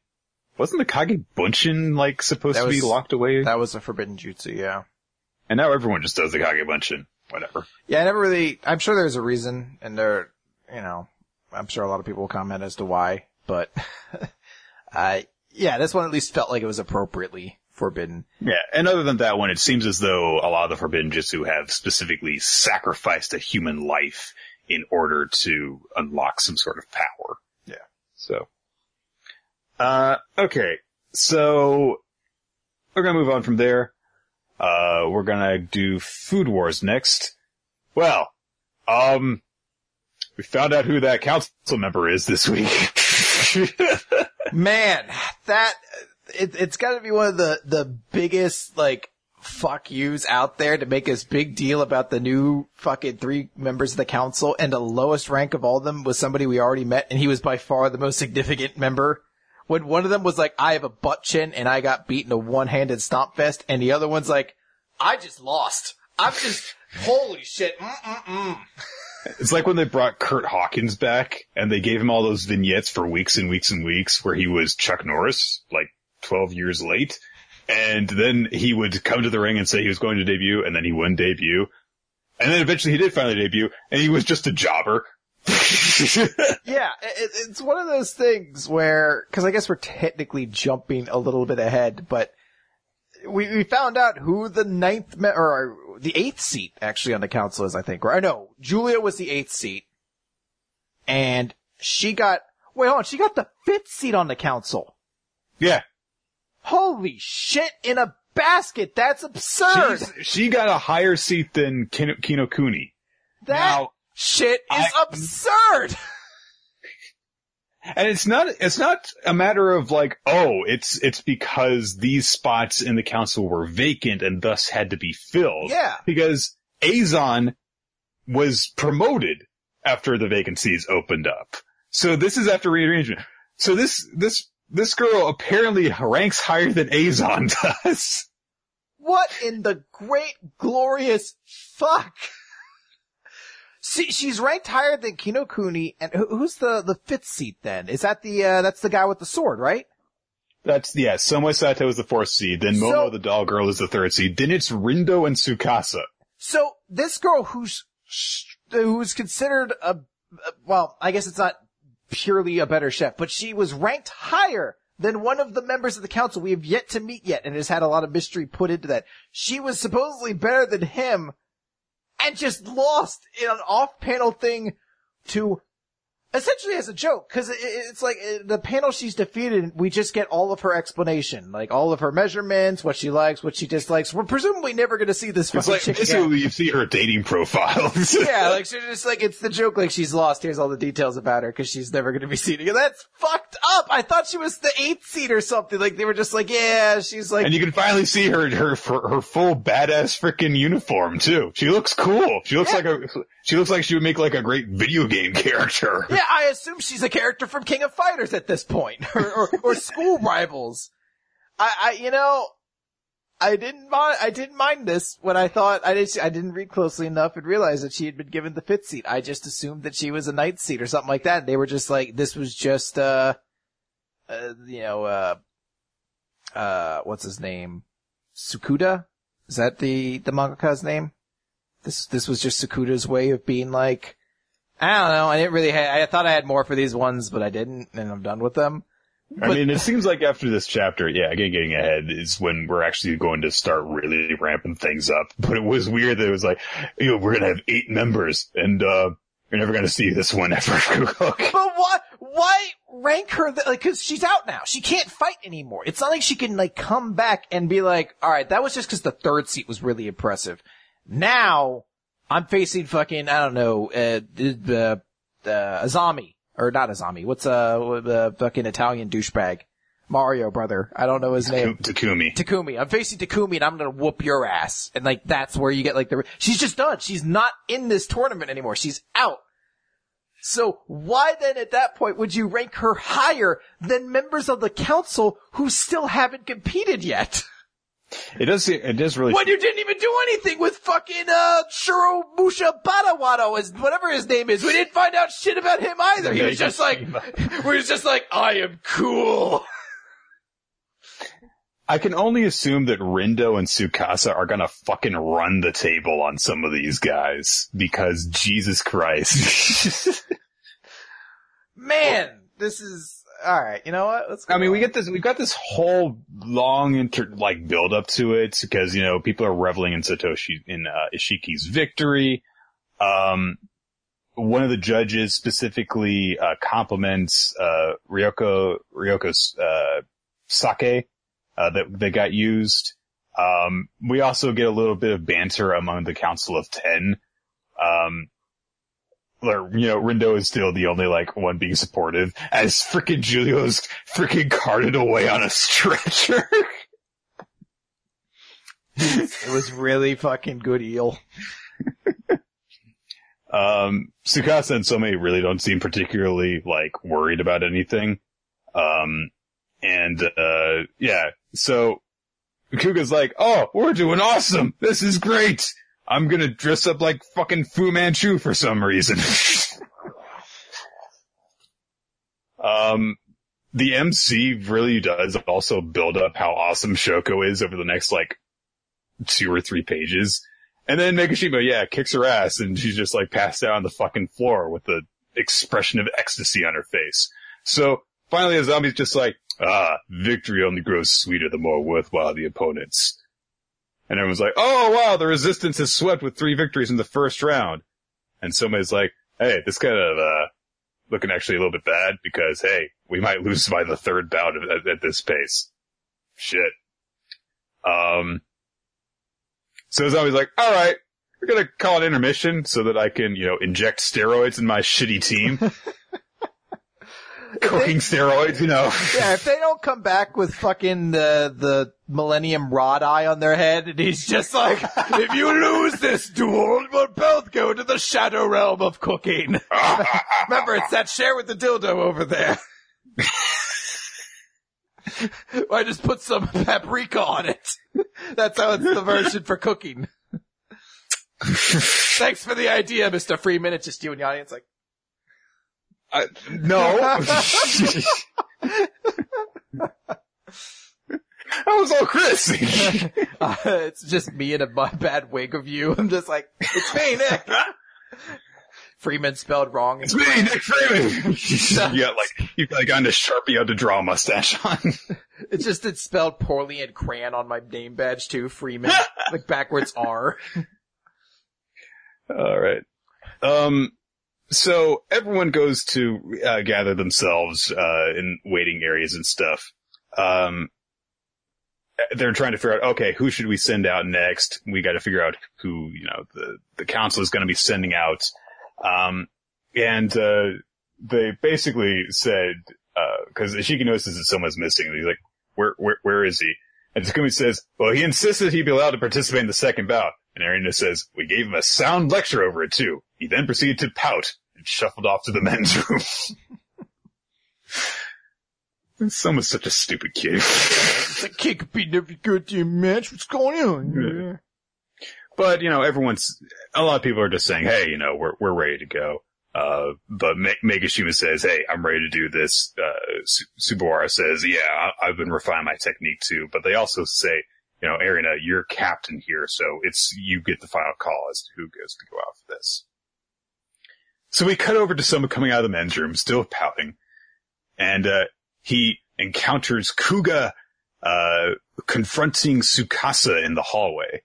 wasn't the Kage Bunshin like supposed That to be locked away? that was a forbidden jutsu, yeah. and now everyone just does the Kage Bunshin. Whatever. Yeah, I never really, I'm sure there's a reason and there, you know, I'm sure a lot of people will comment as to why, but, *laughs* uh, yeah, this one at least felt like it was appropriately forbidden. Yeah, and other than that one, it seems as though a lot of the Forbidden Jutsu have specifically sacrificed a human life in order to unlock some sort of power. Yeah. So, uh, okay. So, we're gonna move on from there. Uh, we're gonna do Food Wars next. Well, um, we found out who that council member is this week. *laughs* Man, that, it, it's gotta be one of the, the biggest, like, fuck yous out there to make this big deal about the new fucking three members of the council and the lowest rank of all of them was somebody we already met and he was by far the most significant member. When one of them was like, I have a butt chin and I got beaten a one-handed stomp fest and the other one's like, I just lost. I'm just, holy shit. Mm-mm-mm. It's like when they brought Curt Hawkins back and they gave him all those vignettes for weeks and weeks and weeks where he was Chuck Norris, like 12 years late. And then he would come to the ring and say he was going to debut and then he wouldn't debut. And then eventually he did finally debut and he was just a jobber. *laughs* Yeah, it, it's one of those things where, cause I guess we're technically jumping a little bit ahead, but we, we found out who the ninth, me- or the eighth seat actually on the council is, I think, or no, Julia was the eighth seat. And she got, wait, hold on, she got the fifth seat on the council. yeah. Holy shit in a basket, that's absurd! She's, she got a higher seat than Kino, Kinokuni. that now- shit is I- absurd! And it's not, it's not a matter of like, oh, it's, it's because these spots in the council were vacant and thus had to be filled. Yeah. Because Eizan was promoted after the vacancies opened up. So this is after rearrangement. So this, this, this girl apparently ranks higher than Eizan *laughs* does. What in the great glorious fuck? See, she's ranked higher than Kinokuni, and who's the, the fifth seat then? Is that the, uh, that's the guy with the sword, right? That's, yeah, Somei Saito is the fourth seed, then Momo So- the doll girl is the third seed, then it's Rindo and Tsukasa. So, this girl who's, who's considered a, well, I guess it's not purely a better chef, but she was ranked higher than one of the members of the council we have yet to meet yet, and has had a lot of mystery put into that. She was supposedly better than him, and just lost in an off-panel thing to essentially as a joke because it, it's like the panel she's defeated we just get all of her explanation like all of her measurements what she likes what she dislikes we're presumably never going to see this It's like, basically you see her dating profile. *laughs* yeah *laughs* like she's just like it's the joke like she's lost here's all the details about her because she's never going to be seen again that's fucked up. I thought she was the eighth seat or something. Like they were just like, yeah, she's like. And you can finally see her her her full badass freaking uniform too. She looks cool. She looks Yeah. like a she looks like she would make like a great video game *laughs* character. Yeah, I assume she's a character from King of Fighters at this point, *laughs* or or, or School Rivals. I, I, you know, I didn't mind. I didn't mind this when I thought I didn't. I didn't read closely enough and realize that she had been given the fifth seat. I just assumed that she was a ninth seat or something like that. They were just like, this was just, uh, uh you know, uh, uh, what's his name? Tsukuda? Is that the the mangaka's name? This this was just Tsukuda's way of being like, I don't know. I didn't really. Ha- I thought I had more for these ones, but I didn't, and I'm done with them. I mean, it seems like after this chapter, yeah, again, getting ahead is when we're actually going to start really ramping things up. *laughs* But it was weird that it was like, you know, we're gonna have eight members, and uh, you're never gonna see this one ever. *laughs* But why? Why rank her? Th- like, cause she's out now. She can't fight anymore. It's not like she can like come back and be like, all right, that was just cause the third seat was really impressive. Now I'm facing fucking, I don't know, uh, uh, uh, Azami or not a zombie. What's uh, uh fucking Italian douchebag? Mario brother. I don't know his name. Takumi. Takumi. I'm facing Takumi and I'm gonna whoop your ass. And like, that's where you get like the, she's just done. She's not in this tournament anymore. She's out. So why then at that point would you rank her higher than members of the council who still haven't competed yet? *laughs* It does. seem- It does really. When you didn't even do anything with fucking, uh, Shiro Musha Badawato as whatever his name is. We didn't find out shit about him either. He was just like, *laughs* we was just like, I am cool. I can only assume that Rindo and Tsukasa are gonna fucking run the table on some of these guys because Jesus Christ. *laughs* Man, this is, alright, you know what? Let's go I mean, we get this, we've got this whole long inter, like build up to it because, you know, people are reveling in Satoshi, in, uh, Isshiki's victory. Um, one of the judges specifically, uh, compliments, uh, Ryoko, Ryoko's, uh, sake, uh, that, that got used. Um, we also get a little bit of banter among the Council of Ten. Um, where, you know, Rindo is still the only, like, one being supportive, as frickin' Julio's freaking carted away on a stretcher. It was really fucking good eel. Um, Tsukasa and Somei really don't seem particularly, like, worried about anything. Um, and, uh, yeah, so, Kuga's like, oh, we're doing awesome! This is great! I'm gonna dress up like fucking Fu Manchu for some reason. *laughs* um, the MC really does also build up how awesome Shoko is over the next, like, two or three pages. And then Megishima, yeah, kicks her ass and she's just like passed out on the fucking floor with the expression of ecstasy on her face. So finally the zombie's just like, ah, victory only grows sweeter the more worthwhile the opponents. And everyone's like, oh wow, the resistance has swept with three victories in the first round. And somebody's like, hey, this kind of, uh, looking actually a little bit bad because hey, we might lose by the third bout at, at this pace. Shit. Um, so Zombie's like, all right, we're gonna call an intermission so that I can, you know, inject steroids in my shitty team. *laughs* *laughs* Cooking steroids, you know. *laughs* Yeah, if they don't come back with fucking the the Millennium Rod Eye on their head, and he's just like, *laughs* if you lose this duel, we'll both go to the Shadow Realm of cooking. Remember, it's that share with the dildo over there. I just put some paprika on it. That's how it's the version for cooking. Thanks for the idea, Mr. Freeman. It's just you and the audience like, I, no. *laughs* I was all Chris. *laughs* Uh, it's just me in a bad wig of you. I'm just like, it's me, Nick. *laughs* Freeman spelled wrong. it's me, Nick Freeman. you got like, you got like on a Sharpie out to draw a mustache on. It's just it's spelled poorly in crayon on my name badge too. Freeman, like backwards R. All right. Um, so everyone goes to uh, gather themselves uh, in waiting areas and stuff. Um, they're trying to figure out, okay, who should we send out next? We got to figure out who, you know, the the council is going to be sending out. Um, and uh, they basically said, because Isshiki notices that someone's missing. He's like, "Where, where, where is he?" And Takumi says, "Well, he insisted he be allowed to participate in the second bout." And Erina says, "We gave him a sound lecture over it too." He then proceeded to pout and shuffled off to the *laughs* men's room. Someone's such a stupid kid. It's like, can't compete every goddamn match. What's going on? Yeah. But, you know, everyone's, a lot of people are just saying, hey, you know, we're, we're ready to go. Uh, but Me- Megishima says, hey, I'm ready to do this. Uh, Su- Subaru says, yeah, I- I've been refining my technique too. But they also say, you know, Erina, you're captain here, so it's, you get the final call as to who goes to go out for this. So we cut over to someone coming out of the men's room, still pouting. And, uh, he encounters Kuga, uh, confronting Tsukasa in the hallway.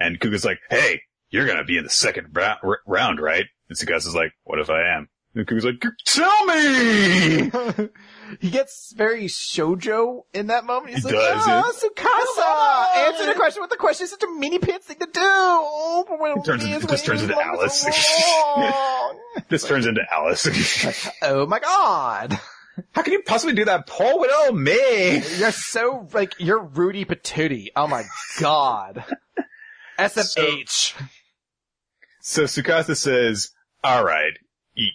And Kuga's like, hey, you're gonna be in the second ra- round, right? And Tsukasa's like, what if I am? And Kuga's like, tell me! *laughs* he gets very shojo in that moment. He's He like, does, oh, Tsukasa! Answer the question with the question. It's such a mini pants thing to do. Oh, but when It turns into- is just turns *laughs* into Alice. so long. this turns into Alice. oh my god. How can you possibly do that? Paul with oh me! You're so, like, you're Rudy Patootie. Oh my god. SMH. So Tsukasa says, alright, y-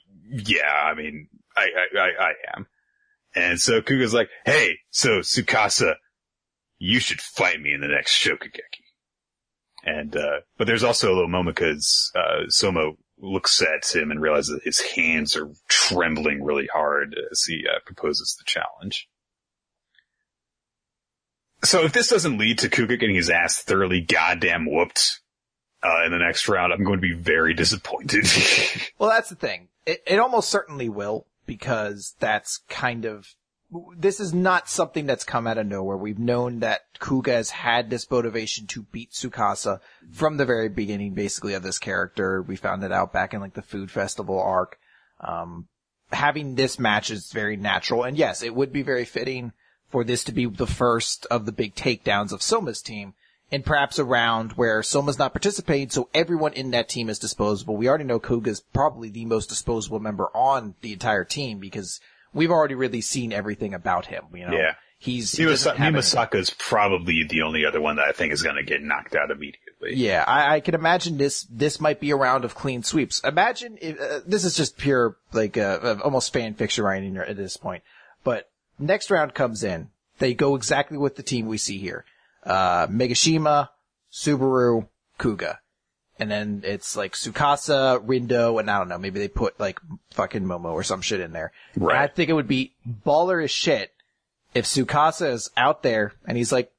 yeah, I mean, I, I, I, I am. And so Kuga's like, hey, so Tsukasa, you should fight me in the next Shokugeki. And, uh, but there's also a little moment because, uh, Soma looks at him and realizes that his hands are trembling really hard as he, uh, proposes the challenge. So if this doesn't lead to Kuga getting his ass thoroughly goddamn whooped, uh, in the next round, I'm going to be very disappointed. *laughs* Well, that's the thing. It, it almost certainly will because that's kind of, this is not something that's come out of nowhere. We've known that Kuga has had this motivation to beat Tsukasa from the very beginning, basically, of this character. We found it out back in like the food festival arc. Um, having this match is very natural. And yes, it would be very fitting for this to be the first of the big takedowns of Soma's team and perhaps a round where Soma's not participating, so everyone in that team is disposable. We already know Kuga's probably the most disposable member on the entire team because we've already really seen everything about him. You know, Yeah. he's he Mimasa- doesn't Mimasaka is probably the only other one that I think is going to get knocked out immediately. Yeah, I, I can imagine this. This might be a round of clean sweeps. Imagine if uh, this is just pure like uh, almost fan fiction writing at this point. But next round comes in, they go exactly with the team we see here: uh, Megishima, Subaru, Kuga, and then it's like Tsukasa, Rindo, and I don't know. Maybe they put like fucking Momo or some shit in there. Right. And I think it would be baller as shit if Tsukasa is out there and he's like,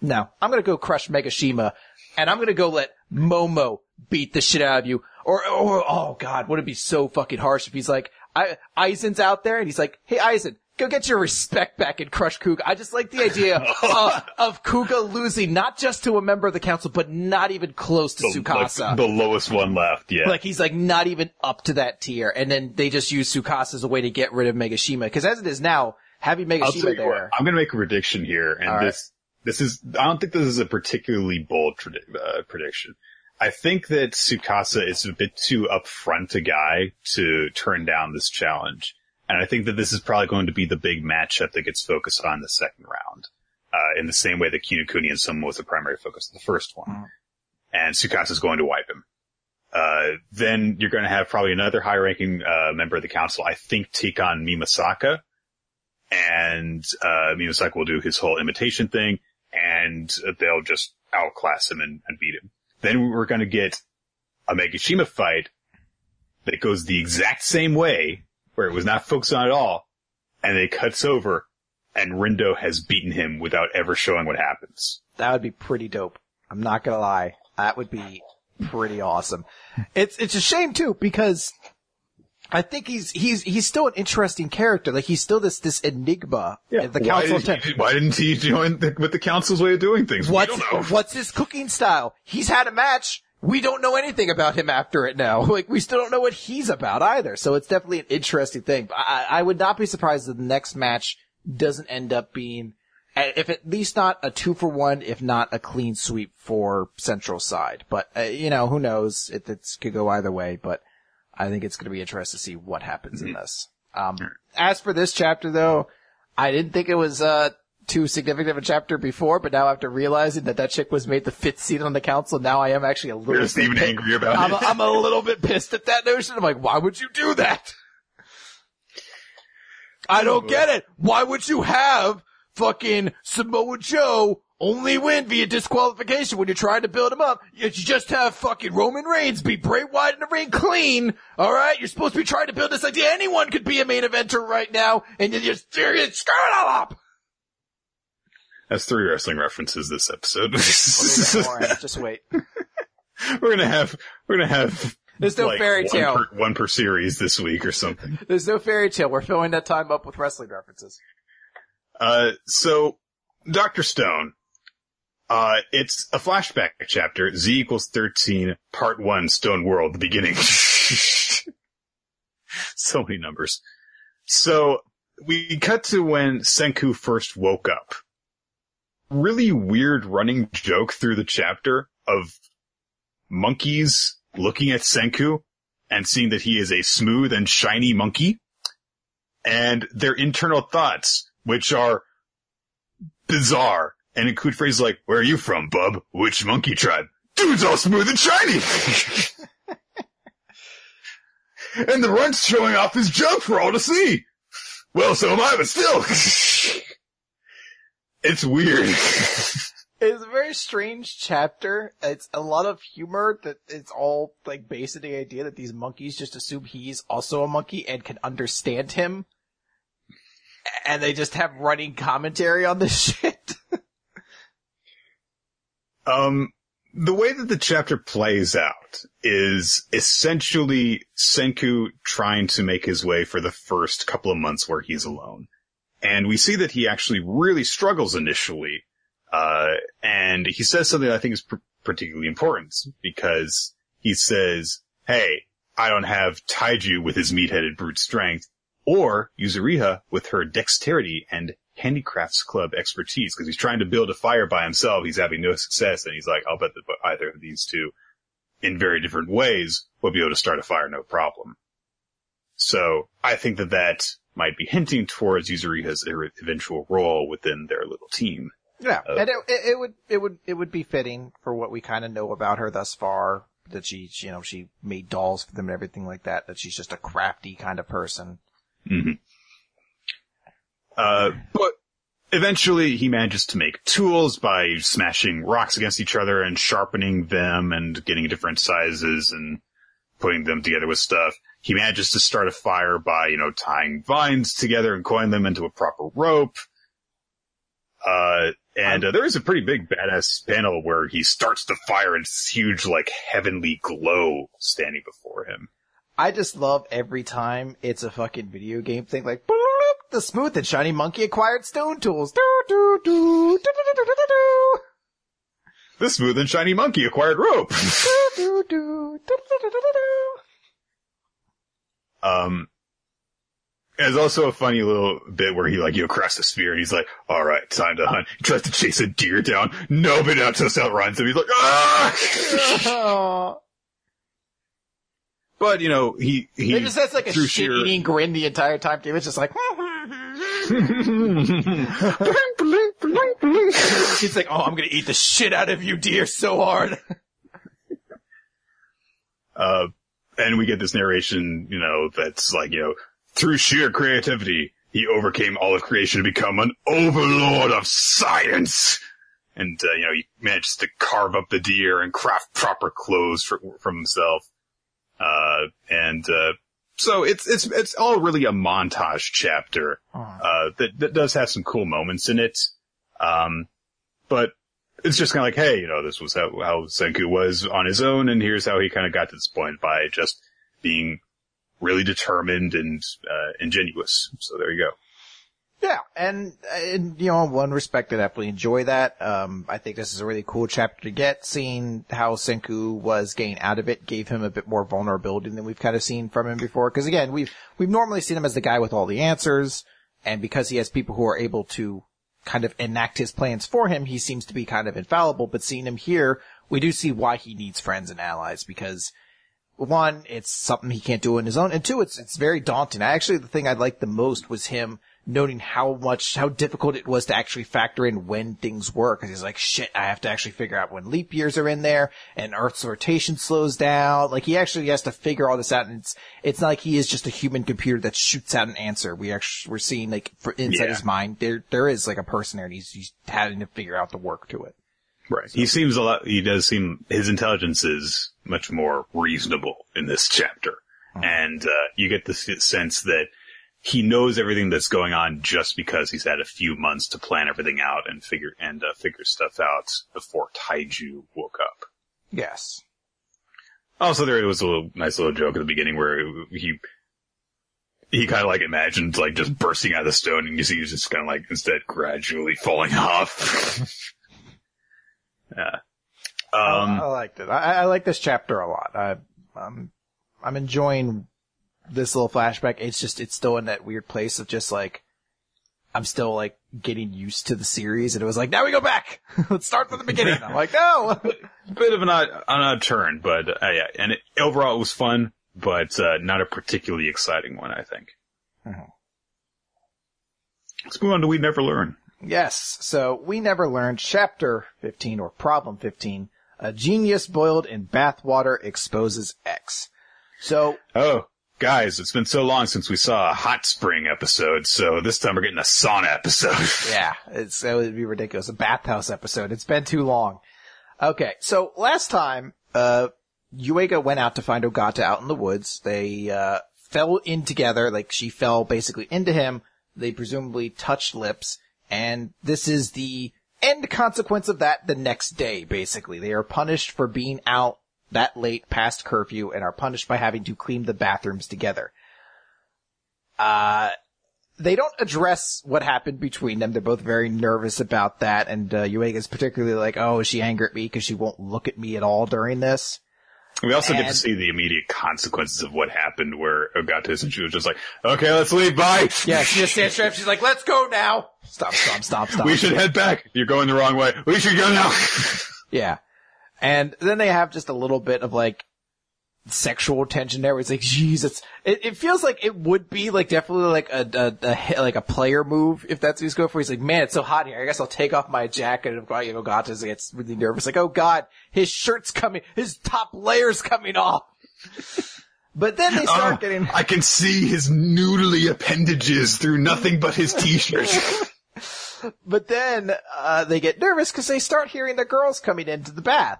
no, I'm gonna go crush Megishima and I'm gonna go let Momo beat the shit out of you. Or, or, oh god, would it be so fucking harsh if he's like, I, Eizan's out there and he's like, hey Eizan, go get your respect back and crush Kuga. I just like the idea *laughs* of, of Kuga losing not just to a member of the council, but not even close to The, Tsukasa. like, the lowest one left, yeah. Like he's like not even up to that tier, and then they just use Tsukasa as a way to get rid of Megishima. Because as it is now, having Megishima you what, there, I'm going to make a prediction here, and right. this this is I don't think this is a particularly bold uh, prediction. I think that Tsukasa is a bit too upfront a guy to turn down this challenge, and I think that this is probably going to be the big matchup that gets focused on the second round, uh, in the same way that Kinokuni and Soma was the primary focus of the first one, Mhm. and Tsukasa is going to wipe him. Uh, then you're going to have probably another high-ranking uh, member of the council. I think take on Mimasaka, and uh, Mimasaka will do his whole imitation thing, and they'll just outclass him and, and beat him. Then we're going to get a Megishima fight that goes the exact same way, where it was not focused on at all, and it cuts over, and Rindo has beaten him without ever showing what happens. that would be pretty dope. I'm not gonna lie, that would be pretty awesome. It's it's a shame too because I think he's he's he's still an interesting character. Like he's still this this enigma. at the why, council. Did he, why didn't he join the, with the council's way of doing things? What's what's his cooking style? He's had a match. We don't know anything about him after it now. *laughs* Like we still don't know what he's about either. So it's definitely an interesting thing. I, I would not be surprised if the next match doesn't end up being, if at least not a two for one, if not a clean sweep for Central side. But uh, you know, who knows? It, it could go either way. But I think it's going to be interesting to see what happens in this. Um, as for this chapter though, I didn't think it was, uh, too significant of a chapter before, but now after realizing that that chick was made the fifth seat on the council, now I am actually a little You're bit even pi- angry about I'm it. I'm a little bit pissed at that notion. I'm like, why would you do that? I don't get it. Why would you have fucking Samoa Joe only win via disqualification when you're trying to build him up? Yet You just have fucking Roman Reigns be Bray Wyatt in the ring clean. All right, you're supposed to be trying to build this idea. Anyone could be a main eventer right now, and you're just you're just screwing it all up. That's three wrestling references this episode. *laughs* just wait. *laughs* we're gonna have we're gonna have There's no like, fairy one tale. per, one per series this week or something. There's no fairy tale. We're filling that time up with wrestling references. Uh, so Doctor Stone, uh, it's a flashback chapter. Z equals thirteen, part one, Stone World, the beginning. *laughs* so many numbers. So we cut to when Senku first woke up. Really weird running joke through the chapter of monkeys looking at Senku and seeing that he is a smooth and shiny monkey and their internal thoughts, which are bizarre and include phrases like, where are you from, bub? Which monkey tribe? Dude's all smooth and shiny! *laughs* and the runt's showing off his junk for all to see! Well, so am I, but still! *laughs* it's weird. It's a very strange chapter. It's a lot of humor that it's all like based on the idea that these monkeys just assume he's also a monkey and can understand him. And they just have running commentary on this *laughs* shit. Um, the way that the chapter plays out is essentially Senku trying to make his way for the first couple of months where he's alone. And we see that he actually really struggles initially. Uh, and he says something I think is pr- particularly important because he says, Hey, I don't have Taiju with his meat-headed brute strength or Yuzuriha with her dexterity and handicrafts club expertise because he's trying to build a fire by himself. He's having no success and he's like, I'll bet that either of these two in very different ways will be able to start a fire no problem. So I think that that might be hinting towards Yuzuriha's eventual role within their little team. Yeah, Uh, and it, it, would it would it would be fitting for what we kind of know about her thus far. That she, you know, she made dolls for them and everything like that. That she's just a crafty kind of person. hmm Uh, but eventually he manages to make tools by smashing rocks against each other and sharpening them and getting different sizes and putting them together with stuff. He manages to start a fire by, you know, tying vines together and coiling them into a proper rope. Uh, and uh, there is a pretty big badass panel where he starts the fire and it's huge, like, heavenly glow standing before him. I just love every time it's a fucking video game thing like "Bloop, the smooth and shiny monkey acquired stone tools. Doo, doo, doo, doo, doo, doo, doo, doo, The smooth and shiny monkey acquired rope. Um, there's also a funny little bit where he like, you know, the spear and he's like, all right, time to hunt. He tries to chase a deer down. No, but not just outruns him. He's like, ah! *laughs* But, you know, he, he, It just has like a shit sheer- eating grin the entire time. David's just like, *laughs* *laughs* he's like, oh, I'm gonna eat the shit out of you, deer, so hard. uh, and we get this narration, you know, that's like, you know, through sheer creativity, he overcame all of creation to become an overlord of science. And, uh, you know, he manages to carve up the deer and craft proper clothes for, from himself. Uh, and, uh, so it's, it's, it's all really a montage chapter, uh, that, that does have some cool moments in it. Um, but it's just kind of like, hey, you know, this was how, how Senku was on his own, and here's how he kind of got to this point by just being really determined and, uh, ingenuous. So there you go. Yeah, and, and you know, in one respect, I definitely enjoy that. Um, I think this is a really cool chapter to get. Seeing how Senku was getting out of it gave him a bit more vulnerability than we've kind of seen from him before. Because again, we've we've normally seen him as the guy with all the answers, and because he has people who are able to kind of enact his plans for him, he seems to be kind of infallible. But seeing him here, we do see why he needs friends and allies because one, it's something he can't do on his own, and two, it's it's very daunting. Actually, the thing I liked the most was him noting how much how difficult it was to actually factor in when things were. Because he's like, shit, I have to actually figure out when leap years are in there, and Earth's rotation slows down. Like he actually has to figure all this out, and it's it's not like he is just a human computer that shoots out an answer. We actually we're seeing like for inside Yeah. his mind, there there is like a person there, and he's he's having to figure out the work to it. Right. He seems a lot, he does seem, his intelligence is much more reasonable in this chapter. And, uh, you get the sense that he knows everything that's going on just because he's had a few months to plan everything out and figure, and, uh, figure stuff out before Taiju woke up. Yes. Also, there was a little, nice little joke at the beginning where he, he kind of like imagined like just bursting out of the stone and you see he's just kind of like instead gradually falling *laughs* off. yeah. Um, I liked it. I, I like this chapter a lot. I, I'm, I'm enjoying this little flashback. It's just, it's still in that weird place of just like, I'm still like getting used to the series and it was like, now we go back. *laughs* Let's start from the beginning. I'm like, no. *laughs* bit of an odd, an odd turn, but uh, yeah, and it, overall it was fun, but uh, not a particularly exciting one, I think. Mhm. Let's move on to We Never Learn. yes. So we never learned chapter 15 or problem 15. A genius boiled in bathwater exposes X. So Oh, guys, it's been so long since we saw a hot spring episode, so this time we're getting a sauna episode. *laughs* Yeah, it's would be ridiculous. A bathhouse episode. It's been too long. Okay, so last time, uh, went out to find Ogata out in the woods. They uh, fell in together, like she fell basically into him. They presumably touched lips, and this is the end consequence of that. The next day, basically, they are punished for being out that late past curfew and are punished by having to clean the bathrooms together. Uh, they don't address what happened between them. They're both very nervous about that, and uh, Yuiga's particularly like, "Oh, is she angry at me because she won't look at me at all during this?" We also get to see the immediate consequences of what happened where Ogata and she was just like, okay, let's leave, bye! Yeah, she just stands straight up. She's like, "Let's go now." Stop! Stop! Stop! Stop! We should head back. You're going the wrong way. We should go now. *laughs* Yeah. And then they have just a little bit of like sexual tension there where it's like, it's, it, it feels like it would be like definitely like a, a, a like a player move if that's what he's going for. He's like, man, it's so hot here. I guess I'll take off my jacket and go, you know, Gata gets really nervous. Like, oh god, his shirt's coming, his top layer's coming off. *laughs* But then they start Oh, getting, I can see his noodly appendages through nothing but his t-shirt. *laughs* But then uh, they get nervous because they start hearing the girls coming into the bath,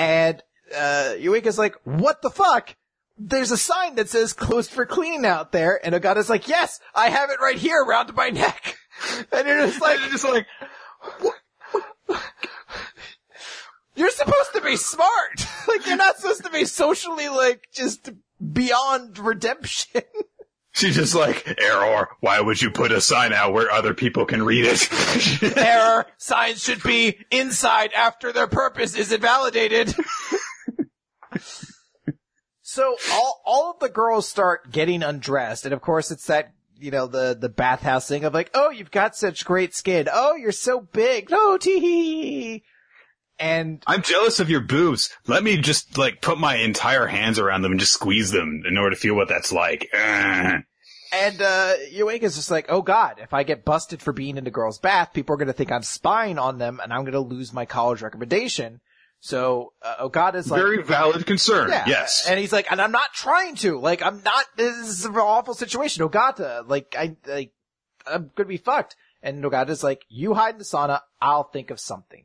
and uh, Yuiga's like, "What the fuck?" There's a sign that says "closed for clean" out there, and Ogata's like, "Yes, I have it right here around my neck." *laughs* And you're just like, just like, "You're supposed to be smart. *laughs* like you're not supposed to be socially like just beyond redemption." *laughs* she's just like, error, why would you put a sign out where other people can read it? *laughs* Error. Signs should be inside after their purpose is invalidated. so all all of the girls start getting undressed, and of course it's that you know the the bathhouse thing of like, oh, you've got such great skin. Oh, you're so big. No, tee hee. And I'm jealous of your boobs. Let me just like put my entire hands around them and just squeeze them in order to feel what that's like. Ugh. And, uh, Yuiga's just like, oh god, if I get busted for being in the girl's bath, people are gonna think I'm spying on them and I'm gonna lose my college recommendation. So, uh, Ogata's like, Very valid concern. Yeah. Yes. And he's like, and I'm not trying to. Like, I'm not, this is an awful situation. Ogata, like, I, like, I'm gonna be fucked. And Ogata's like, you hide in the sauna, I'll think of something.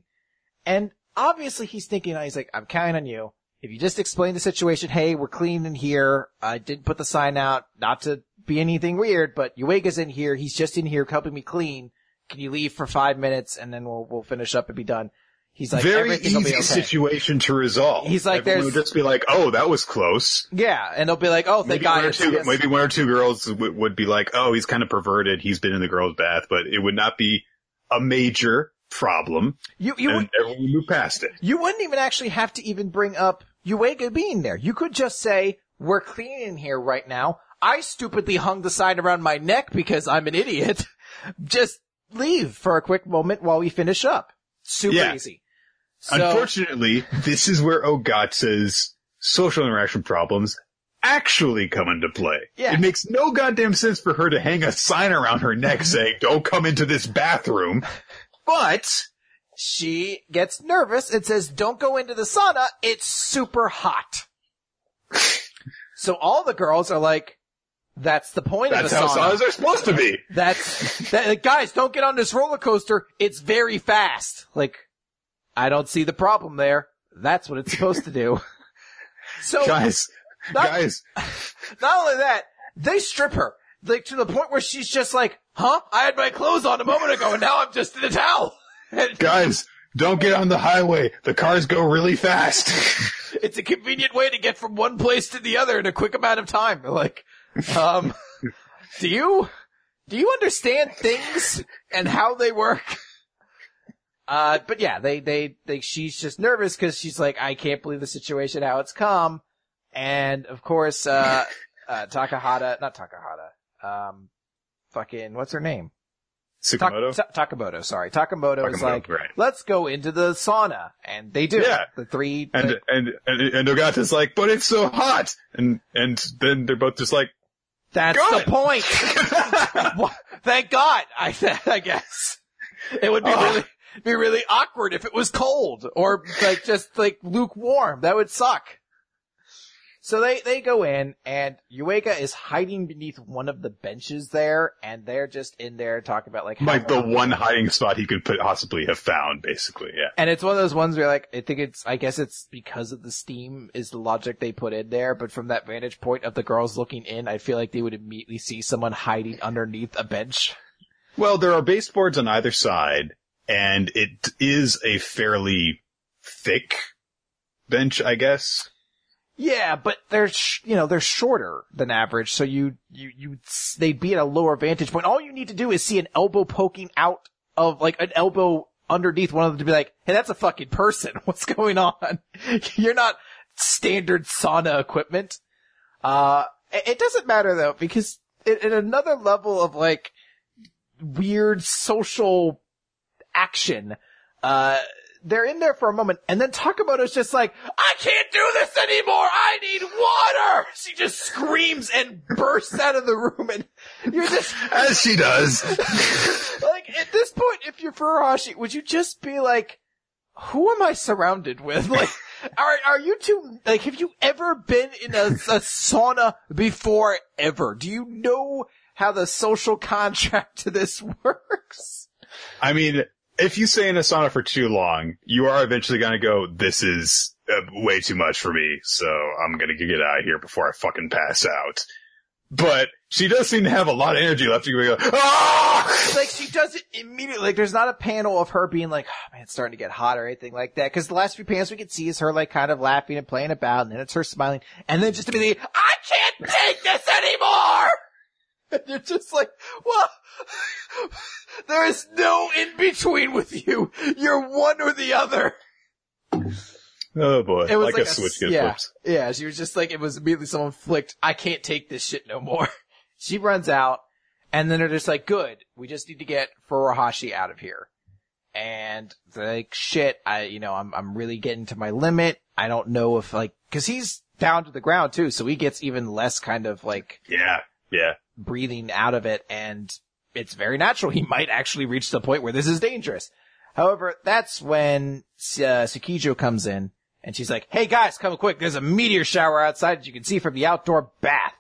And obviously he's thinking, he's like, I'm counting on you. If you just explain the situation, hey, we're clean in here. I didn't put the sign out, not to be anything weird, but Yuiga's in here. He's just in here helping me clean. Can you leave for five minutes and then we'll, we'll finish up and be done. He's like, Very easy okay. situation to resolve. He's like, Everyone there's- would just be like, "Oh, that was close." Yeah, and they'll be like, "Oh, thank Maybe God." one, two, maybe one or two girls would, would be like, "Oh, he's kind of perverted. He's been in the girls' bath," but it would not be a major problem, You you would, everyone would move past it. you wouldn't even actually have to even bring up Yuiga being there. You could just say, "We're cleaning here right now." I stupidly hung the sign around my neck because I'm an idiot. *laughs* just leave for a quick moment while we finish up. Super Yeah. easy. So, Unfortunately, this is where Ogata's social interaction problems actually come into play. Yeah. It makes no goddamn sense for her to hang a sign around her neck saying, don't come into this bathroom. *laughs* But She gets nervous and says, don't go into the sauna. It's super hot. *laughs* so all the girls are like, that's the point that's of how the sauna. saunas are supposed to be. That's that, like, guys, don't get on this roller coaster. It's very fast. Like, I don't see the problem there. That's what it's supposed to do. *laughs* So Guys, Not- guys, *laughs* not only that, they strip her like to the point where she's just like, "Huh? I had my clothes on a moment ago, and now I'm just in a towel." *laughs* Guys, don't get on the highway. The cars go really fast. *laughs* it's a convenient way to get from one place to the other in a quick amount of time. Like, um, *laughs* do you do you understand things and how they work? Uh, but yeah, they, they, they, she's just nervous because she's like, I can't believe the situation, how it's come. And of course, uh, uh, Takahata, not Takahata, um, fucking, what's her name? Tak- Tsukamoto? Ta- Takamoto, sorry. Takamoto, is like, right. let's go into the sauna. And they do. Yeah. The three, And, and, and, and Ogata's like, but it's so hot. And, and then they're both just like, that's good. the point. *laughs* *laughs* Thank God, I, *laughs* I guess. It would be Oh. really, be really awkward if it was cold or like just like lukewarm. That would suck. So they, they go in and Yuiga is hiding beneath one of the benches there and they're just in there talking about like like the one hiding spot he could possibly have found, basically, yeah. And it's one of those ones where like, I think it's, I guess it's because of the steam is the logic they put in there, but from that vantage point of the girls looking in, I feel like they would immediately see someone hiding underneath a bench. Well, there are baseboards on either side, and it is a fairly thick bench, I guess. Yeah, but they're, sh- you know, they're shorter than average, so you, you, you, they'd be at a lower vantage point. All you need to do is see an elbow poking out of, like, an elbow underneath one of them to be like, hey, that's a fucking person. *laughs* What's going on? *laughs* You're not standard sauna equipment. Uh, it doesn't matter though, because in another level of, like, weird social action, uh, they're in there for a moment, and then Takamoto's just like, I can't do this anymore! I need water! She just screams and bursts out of the room, and you're just, *laughs* As she does. *laughs* like, at this point, if you're Furuhashi, would you just be like, who am I surrounded with? *laughs* Like, are, are you two, like, have you ever been in a, a sauna before ever? Do you know how the social contract to this works? I mean, if you stay in a sauna for too long, you are eventually gonna go, this is uh, way too much for me, so I'm gonna get out of here before I fucking pass out. But she does seem to have a lot of energy left to go, ah! like she does it immediately. Like there's not a panel of her being like, oh man, it's starting to get hot or anything like that. Cause the last few panels we can see is her like kind of laughing and playing about and then it's her smiling and then just immediately, I can't take this anymore! And you're just like, well, there is no in between with you. You're one or the other. Oh boy. It was like, like, a switch gets yeah, flipped. Yeah, she was just like, it was immediately someone flicked, I can't take this shit no more. *laughs* she runs out, and then they're just like, good, we just need to get Furuhashi out of here. And they're like, shit, I, you know, I'm, I'm really getting to my limit. I don't know if like, cause he's down to the ground too, so he gets even less kind of like Yeah, yeah. Breathing out of it and it's very natural. *laughs* He might actually reach the point where this is dangerous. However, that's when uh, Sakijo comes in and she's like, Hey guys, come quick. There's a meteor shower outside that you can see from the outdoor bath.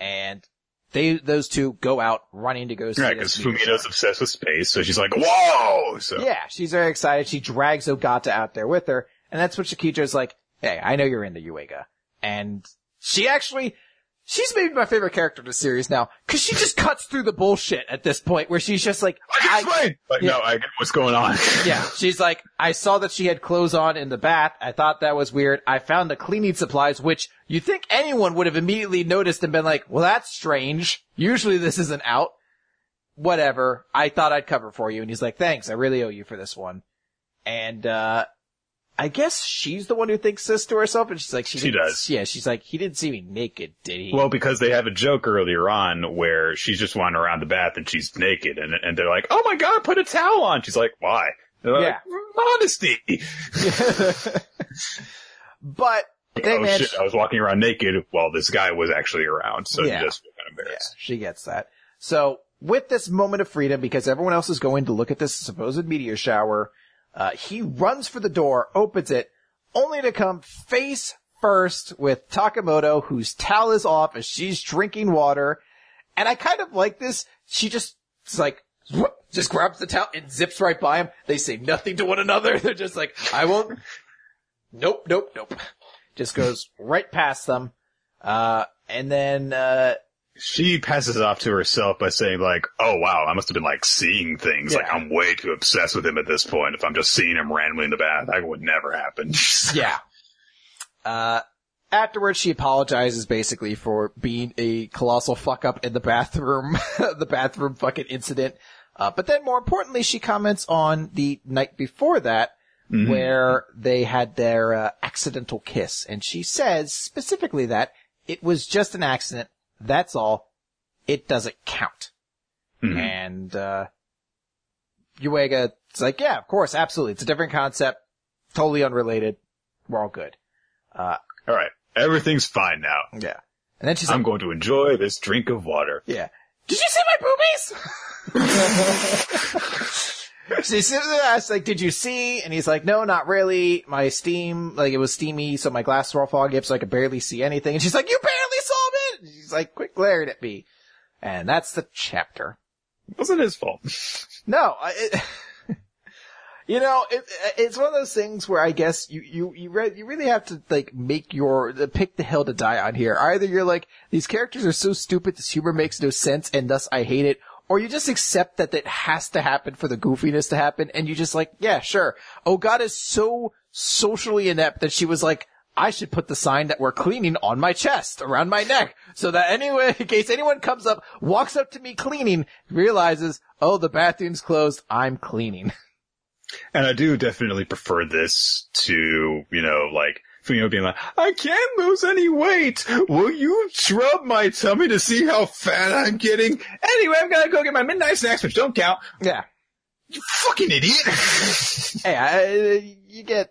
And they, those two go out running to go see Right, because shower. obsessed with space, so she's like, whoa! So, Yeah, she's very excited. She drags Ogata out there with her, and that's when Shakijo's like, hey, I know you're into Yuiga. And she actually, she's maybe my favorite character in the series now, cause she just cuts through the bullshit at this point where she's just like, I can explain! Like, yeah. no, I get what's going on. *laughs* yeah, she's like, I saw that she had clothes on in the bath. I thought that was weird. I found the cleaning supplies, which you think anyone would have immediately noticed and been like, well, that's strange. Usually this isn't out. Whatever. I thought I'd cover for you. And he's like, thanks. I really owe you for this one. And, uh, I guess she's the one who thinks this to herself, and she's like, she, She does. Yeah, she's like, he didn't see me naked, did he? Well, because they have a joke earlier on where she's just wandering around the bath and she's naked, and and they're like, "Oh my god, put a towel on." She's like, "Why?" They're like, Yeah. "Honesty." *laughs* but Dang, oh man, shit, I was walking around naked while this guy was actually around, so Yeah. just kind of Yeah, embarrassed. she gets that. So with this moment of freedom, because everyone else is going to look at this supposed meteor shower, uh, he runs for the door, opens it, only to come face first with Takamoto, whose towel is off as she's drinking water. And I kind of like this. She just, like, whoop, just grabs the towel and zips right by him. They say nothing to one another. *laughs* They're just like, I won't. Nope, nope, nope. Just goes right past them. Uh, and then, uh, She passes it off to herself by saying like, oh wow, I must have been like seeing things. Like I'm way too obsessed with him at this point. If I'm just seeing him randomly in the bath, that would never happen. *laughs* Yeah. Uh, afterwards, she apologizes basically for being a colossal fuck up in the bathroom, *laughs* the bathroom fucking incident. Uh, but then more importantly, she comments on the night before that, Mhm. where they had their uh, accidental kiss. And she says specifically that it was just an accident. That's all. It doesn't count. Mhm. And, uh, Yuiga, it's like, yeah, of course, absolutely. It's a different concept. Totally unrelated. We're all good. Uh, All right, everything's fine now. yeah. And then she's I'm like, going to enjoy this drink of water. yeah. Did you see my boobies? *laughs* she says, asked, like, did you see? And he's like, no, not really. My steam, like, it was steamy, so my glasses were all foggy up, so I could barely see anything. And she's like, you barely it! And she's like, quit glaring at me. And that's the chapter. It wasn't his fault. *laughs* No, I, it, *laughs* you know, it, it's one of those things where I guess you you you, re- you really have to like make your pick the hill to die on here. Either you're like these characters are so stupid, this humor makes no sense, and thus I hate it, or you just accept that it has to happen for the goofiness to happen, and you just like, yeah, sure. Oh God is so socially inept that she was like. I should put the sign that we're cleaning on my chest, around my neck, so that anyway, *laughs* in case anyone comes up, walks up to me cleaning, realizes, oh, the bathroom's closed, I'm cleaning. *laughs* And I do definitely prefer this to, you know, like, Fumino being like, I can't lose any weight. Will you scrub my tummy to see how fat I'm getting? Anyway, I'm gonna go get my midnight snacks, which don't count. Yeah. You fucking idiot. Hey, I, uh, you get,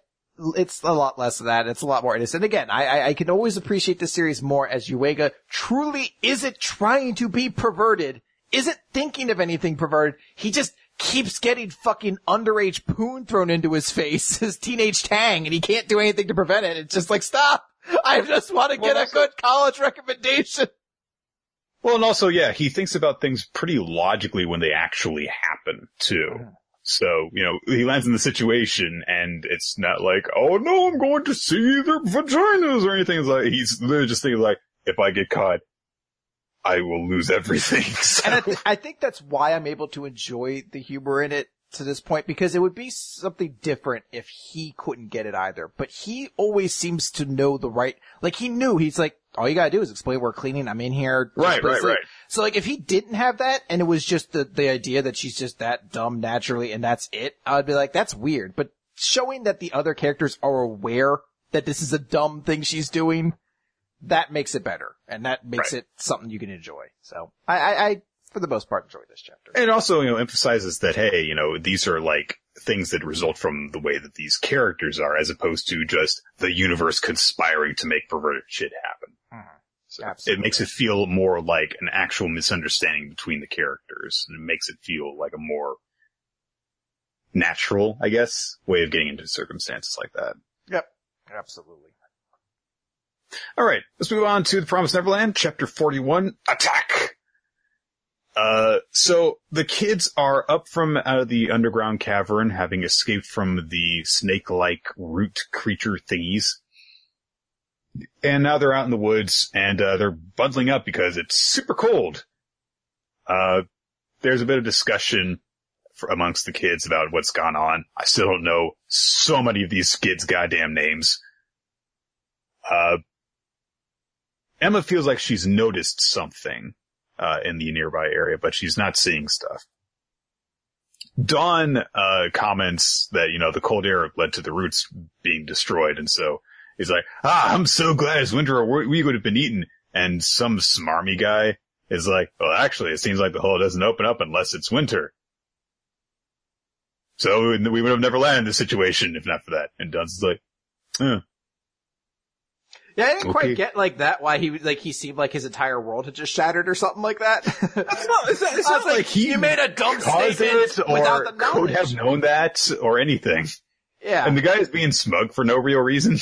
it's a lot less of that. It's a lot more innocent. Again, I, I, I can always appreciate this series more as Yuiga truly isn't trying to be perverted, isn't thinking of anything perverted. He just keeps getting fucking underage poon thrown into his face, *laughs* his teenage tang, and he can't do anything to prevent it. It's just like, stop! I just want to Well, get a good college recommendation. well, and also, yeah, he thinks about things pretty logically when they actually happen, too. So, you know, he lands in the situation and it's not like, oh no, I'm going to see their vaginas or anything. It's like, he's literally just thinking like, if I get caught, I will lose everything. *laughs* So- And I, th- I think that's why I'm able to enjoy the humor in it to this point because it would be something different if he couldn't get it either. But he always seems to know the right, like he knew he's like, all you gotta do is explain we're cleaning. I'm in here. Right, right, right. So like if he didn't have that and it was just the, the idea that she's just that dumb naturally and that's it, I'd be like, that's weird. But showing that the other characters are aware that this is a dumb thing she's doing, that makes it better. And that makes Right. it something you can enjoy. So I, I, I, for the most part, enjoy this chapter. And it also, you know, emphasizes that, hey, you know, these are like things that result from the way that these characters are, as opposed to just the universe conspiring to make perverted shit happen. Mhm. So Absolutely. it makes it feel more like an actual misunderstanding between the characters, and it makes it feel like a more natural, I guess, way of getting into circumstances like that. Yep. Absolutely. All right, let's move on to the Promised Neverland, chapter 41, attack! Uh, so the kids are up from out of the underground cavern, having escaped from the snake-like root creature thingies. And now they're out in the woods, and, uh, they're bundling up because it's super cold. Uh, there's a bit of discussion for, amongst the kids about what's gone on. I still don't know so many of these kids' goddamn names. Uh, Emma feels like she's noticed something, uh, in the nearby area, but she's not seeing stuff. Don, uh, comments that, you know, the cold air led to the roots being destroyed, and so he's like, ah, I'm so glad it's winter or we would have been eaten. And some smarmy guy is like, well, actually, it seems like the hole doesn't open up unless it's winter. So we would- we would have never landed in this situation if not for that. And Don's like, huh. Yeah, I didn't Okay. quite get like that. Why he like he seemed like his entire world had just shattered or something like that. *laughs* It's not, it's not, it's not was like he you made a dumb caused statement it without or the could have known that or anything. Yeah, And the guy is being smug for no real reason.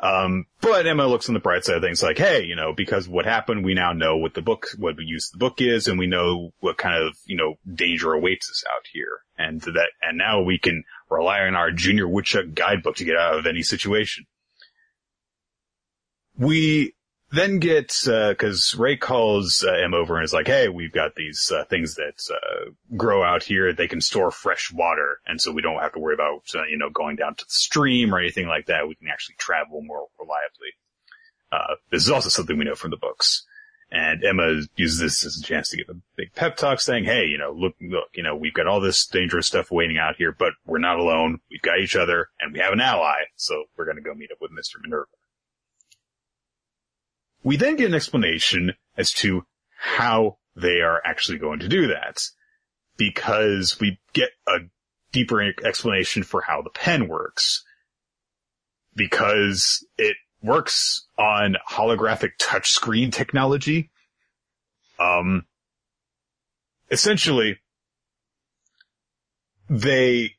um, but Emma looks on the bright side of things like, hey, you know, because what happened, we now know what the book, what the use of the book is, and we know what kind of, you know, danger awaits us out here. And that, and now we can rely on our junior woodchuck guidebook to get out of any situation. We then get, uh, cause Ray calls uh, over and is like, hey, we've got these, uh, things that, uh, grow out here. They can store fresh water. And so we don't have to worry about, uh, you know, going down to the stream or anything like that. We can actually travel more reliably. Uh, this is also something we know from the books. And Emma uses this as a chance to give a big pep talk saying, hey, you know, look, look, you know, we've got all this dangerous stuff waiting out here, but we're not alone. We've got each other and we have an ally. So we're going to go meet up with Mr. Minerva. We then get an explanation as to how they are actually going to do that. Because we get a deeper explanation for how the pen works. Because it works on holographic touchscreen technology. Um, essentially, they,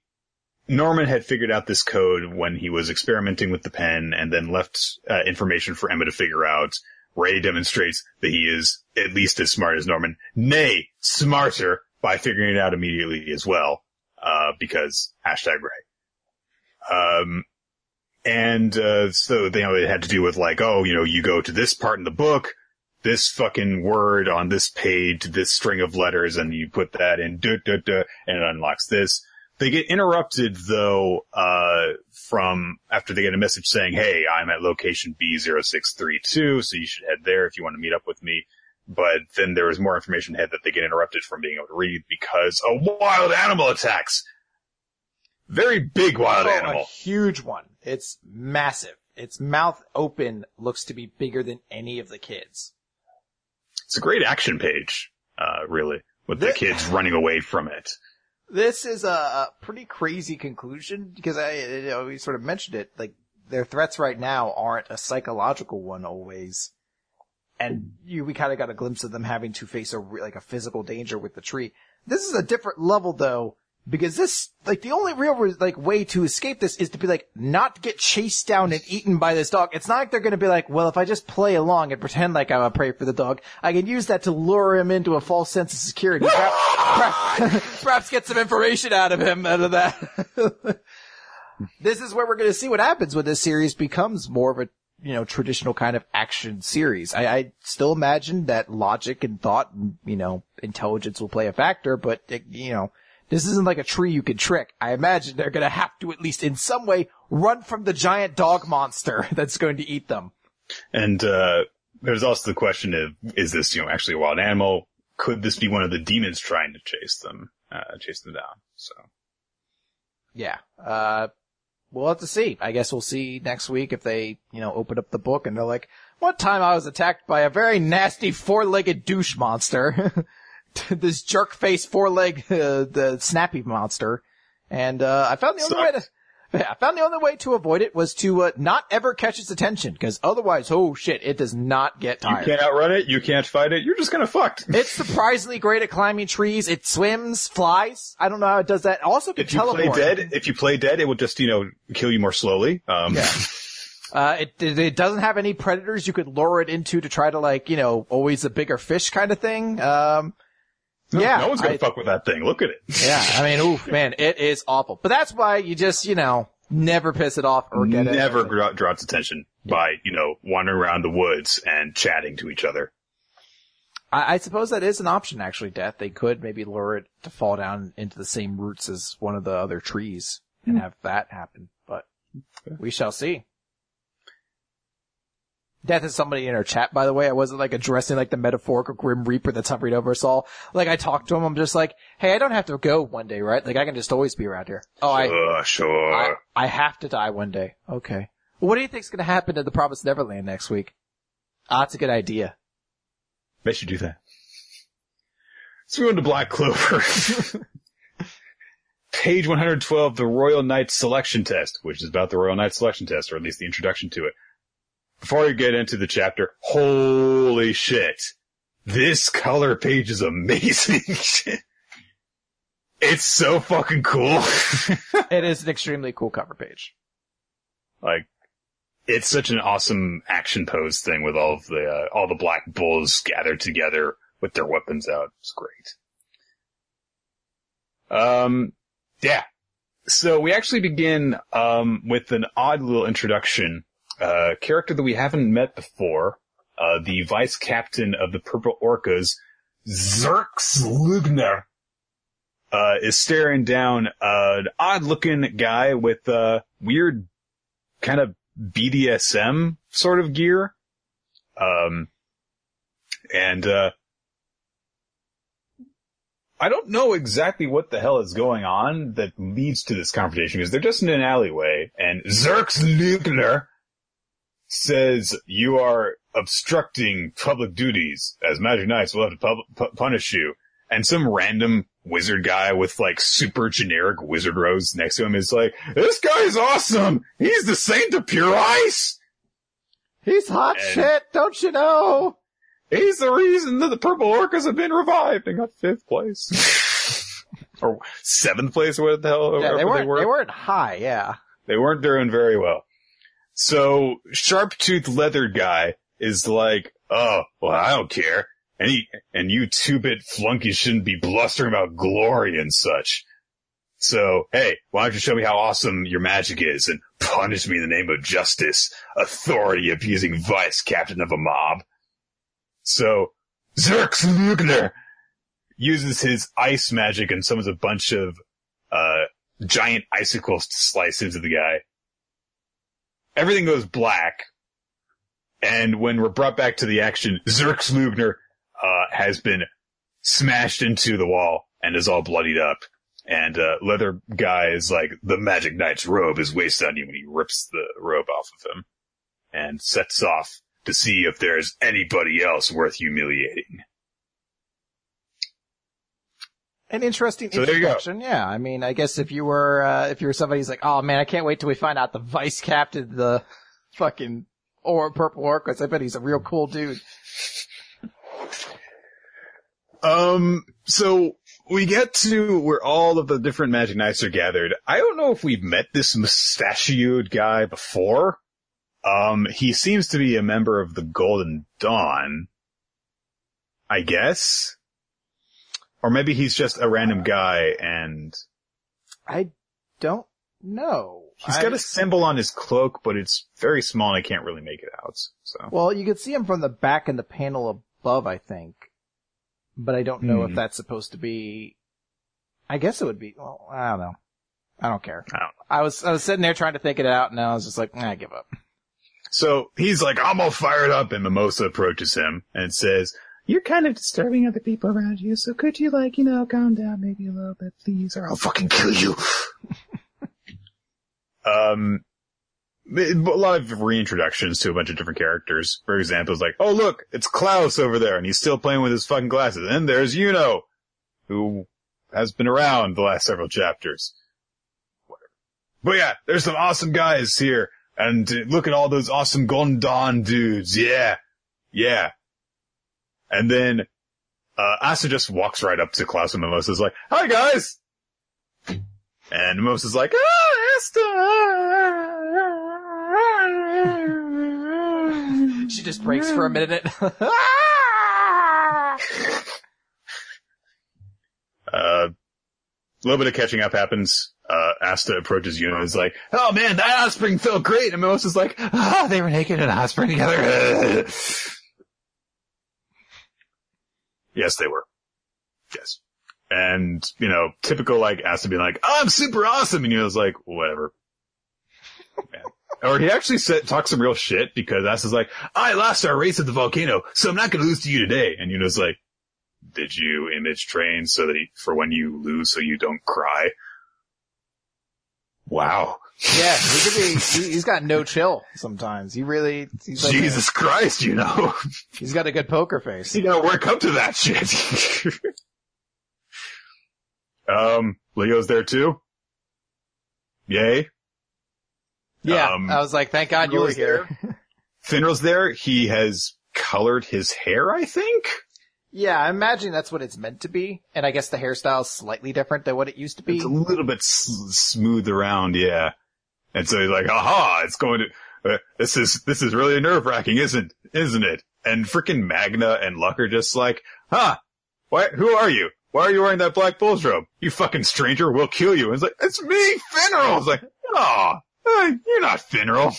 Norman had figured out this code when he was experimenting with the pen and then left uh, information for Emma to figure out. Ray demonstrates that he is at least as smart as Norman, nay, smarter by figuring it out immediately as well, uh, because hashtag Ray. Um, and, uh, so, you know, it had to do with like, oh, you know, you go to this part in the book, this fucking word on this page, this string of letters, and you put that in, duh, duh, duh, and it unlocks this. They get interrupted though, uh, from after they get a message saying, Hey, I'm at location B0632, so you should head there if you want to meet up with me. But then there is more information ahead that they get interrupted from being able to read because a wild animal attacks. Very big wild Oh, a animal. huge one. It's massive. Its mouth open looks to be bigger than any of the kids. It's a great action page, uh, really, with the The- kids running away from it. This is a, a pretty crazy conclusion because I, you know, we sort of mentioned it. Like their threats right now aren't a psychological one always, and you we kind of got a glimpse of them having to face a like a physical danger with the tree. This is a different level though because this like the only real like way to escape this is to be like not get chased down and eaten by this dog. It's not like they're going to be like, well, if I just play along and pretend like I'm a prey for the dog, I can use that to lure him into a false sense of security. *laughs* Perhaps, perhaps, *laughs* perhaps get some information out of him out of that. *laughs* this is where we're going to see what happens when this series becomes more of a you know traditional kind of action series. I, I still imagine that logic and thought and you know intelligence will play a factor, but it, you know this isn't like a tree you can trick. I imagine they're going to have to at least in some way run from the giant dog monster *laughs* that's going to eat them. And, uh, there's also the question of, is this, you know, actually a wild animal? Could this be one of the demons trying to chase them, uh, chase them down? So. Yeah. Uh, we'll have to see. I guess we'll see next week if they, you know, open up the book and they're like, one time I was attacked by a very nasty four-legged douche monster. *laughs* *laughs* this jerk face four-leg, uh, the snappy monster. And, uh, I found the only way to, yeah, I found the only way to avoid it was to, uh, not ever catch its attention, cause otherwise, oh shit, it does not get tired. You can't outrun it. You can't fight it. You're just kind of fucked. *laughs* It's surprisingly great at climbing trees. It swims, flies. I don't know how it does that. Also can If you teleport. play dead, if you play dead, it will just, you know, kill you more slowly. Um, Yeah. *laughs* Uh, it, it it doesn't have any predators you could lure it into to try to like, you know, always a bigger fish kind of thing. Um, no, yeah. no one's gonna I- fuck with that thing. Look at it. yeah. I mean, oof, *laughs* man, it is awful. But that's why you just, you know, never piss it off or get it. Never draw, draw its attention by, you know, wandering around the woods and chatting to each other. I, I suppose that is an option, actually, Death. They could maybe lure it to fall down into the same roots as one of the other trees and hmm. have that happen. But we shall see. Death is somebody in our chat, by the way. I wasn't like addressing like the metaphorical Grim Reaper that's hovering over us all. Like I talked to him, I'm just like, hey, I don't have to go one day, right? Like I can just always be around here. Oh, I, Uh, sure. I, I have to die one day. Okay. Well, what do you think's gonna happen to the Promised Neverland next week? Ah, that's a good idea. They should do that. So we went to Black Clover. *laughs* page 112, the Royal Knight selection test, which is about the Royal Knight selection test, or at least the introduction to it. Before you get into the chapter, holy shit. This color page is amazing. *laughs* it's so fucking cool. *laughs* It is an extremely cool cover page. like, it's such an awesome action pose thing with all of the, uh, all the black bulls gathered together with their weapons out. It's great. Um, yeah. So we actually begin, um, with an odd little introduction, uh, character that we haven't met before, uh, the vice captain of the Purple Orcas, Xerx Lugner, uh, is staring down uh, an odd looking guy with, uh, weird kind of BDSM sort of gear. Um, and, uh, I don't know exactly what the hell is going on that leads to this confrontation because they're just in an alleyway and Xerx Lugner says you are obstructing public duties as Magic Knights will have to pu- punish you. And some random wizard guy with like super generic wizard robes next to him is like, this guy's awesome! He's the saint of pure ice! He's hot And- shit, don't you know? He's the reason that the purple orcas have been revived and got fifth place. *laughs* or seventh place, what the hell Yeah, they weren't, were. they weren't high, yeah. They weren't doing very well. So, sharp tooth leather guy is like, oh, well, I don't care. And he, and you two-bit flunkies shouldn't be blustering about glory and such. So, hey, why don't you show me how awesome your magic is and punish me in the name of justice, authority abusing vice captain of a mob. So, Xerx Lugner uses his ice magic and summons a bunch of, uh, giant icicles to slice into the guy. Everything goes black. And when we're brought back to the action, Xerx Lugner, uh, has been smashed into the wall and is all bloodied up. And, uh, leather guy is like, the magic knight's robe is wasted on you when he rips the robe off of him and sets off to see if there's anybody else worth humiliating. An interesting So there you go. introduction, yeah. I mean, I guess if you were, uh, if you were somebody who's like, oh man, I can't wait till we find out the vice captain, the fucking, or purple orcas, I bet he's a real cool dude. Um, so we get to where all of the different Magic Knights are gathered. I don't know if we've met this mustachioed guy before. Um, he seems to be a member of the Golden Dawn. I guess. Or maybe he's just a random guy and I don't know. He's got a symbol on his cloak, but it's very small and I can't really make it out. So. Well, you can see him from the back in the panel above, I think. But I don't know Hmm. if that's supposed to be, I guess it would be, well, I don't know. I don't care. I don't I was, I was sitting there trying to think it out and I was just like, nah, I give up. So he's like, I'm all fired up, and Mimosa approaches him and says, You're kind of disturbing other people around you, so could you, like, you know, calm down maybe a little bit, please, or I'll fucking kill you. *laughs* um, a lot of reintroductions to a bunch of different characters. For example, it's like, oh look, it's Klaus over there, and he's still playing with his fucking glasses. And there's Yuno, who has been around the last several chapters. Whatever. But yeah, there's some awesome guys here. And look at all those awesome Golden Dawn dudes. Yeah. Yeah. And then, uh, Asta just walks right up to Klaus and Mimosa's like, hi guys! And Mimosa's like, ah, Asta! She just breaks for a minute. *laughs* Uh, a little bit of catching up happens. Uh, Asta approaches you and is like, oh man, that hot spring felt great. And Mimosa's like, ah, they were naked in a hot spring together. *laughs* yes, they were. Yes. And, you know, typical like Asta being like, I'm super awesome. And Yuno's like, whatever. Or he actually said, talks some real shit because Asta's like, I lost our race at the volcano, so I'm not going to lose to you today. And Yuno's like, did you image train so that he, for when you lose so you don't cry? Wow. Yeah, he could be, he, he's got no chill sometimes. He really, he's like, Jesus Christ, you know. he's got a good poker face. you gotta work up to that shit. um, Leo's there too. Yay. Yeah, Um, I was like, thank God you were here. *laughs* Finral's there. He has colored his hair, I think. Yeah, I imagine that's what it's meant to be, and I guess the hairstyle is slightly different than what it used to be. It's a little bit s- smooth around, yeah. And so he's like, aha, it's going to, uh, this is, this is really nerve wracking, isn't, isn't it? And freaking Magna and Luck are just like, huh, why, who are you? Why are you wearing that black bull's robe? You fucking stranger, we'll kill you. And it's like, it's me, Finral. It's like, aw, uh, you're not Finral.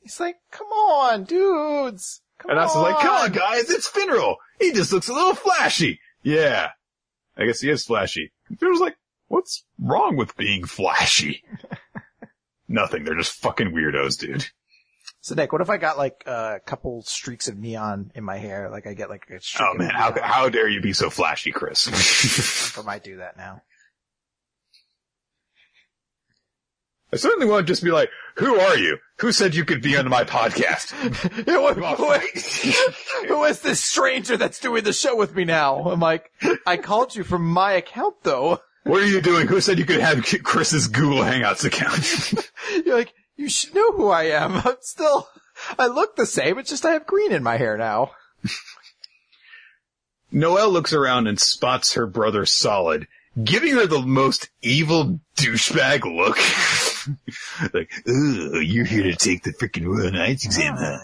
He's like, come on, dudes. Come And I was like, come on guys, it's Finral. He just looks a little flashy. Yeah. I guess he is flashy. Finral's like, what's wrong with being flashy? *laughs* Nothing. They're just fucking weirdos, dude. So Nick, what if I got like uh, a couple streaks of neon in my hair? Like I get like a streak Oh man, how, how dare you be so flashy, Chris? *laughs* I might do that now. I certainly won't just be like, who are you? Who said you could be on my podcast? *laughs* who- *laughs* who is this stranger that's doing the show with me now? I'm like, I called you from my account though. What are you doing? Who said you could have *laughs* Chris's Google Hangouts account? *laughs* You're like, you should know who I am. *laughs* I'm still, I look the same. It's just I have green in my hair now. Noelle looks around and spots her brother Solid, giving her the most evil douchebag look. like, ooh, you're here to take the freaking Royal Knights exam, huh?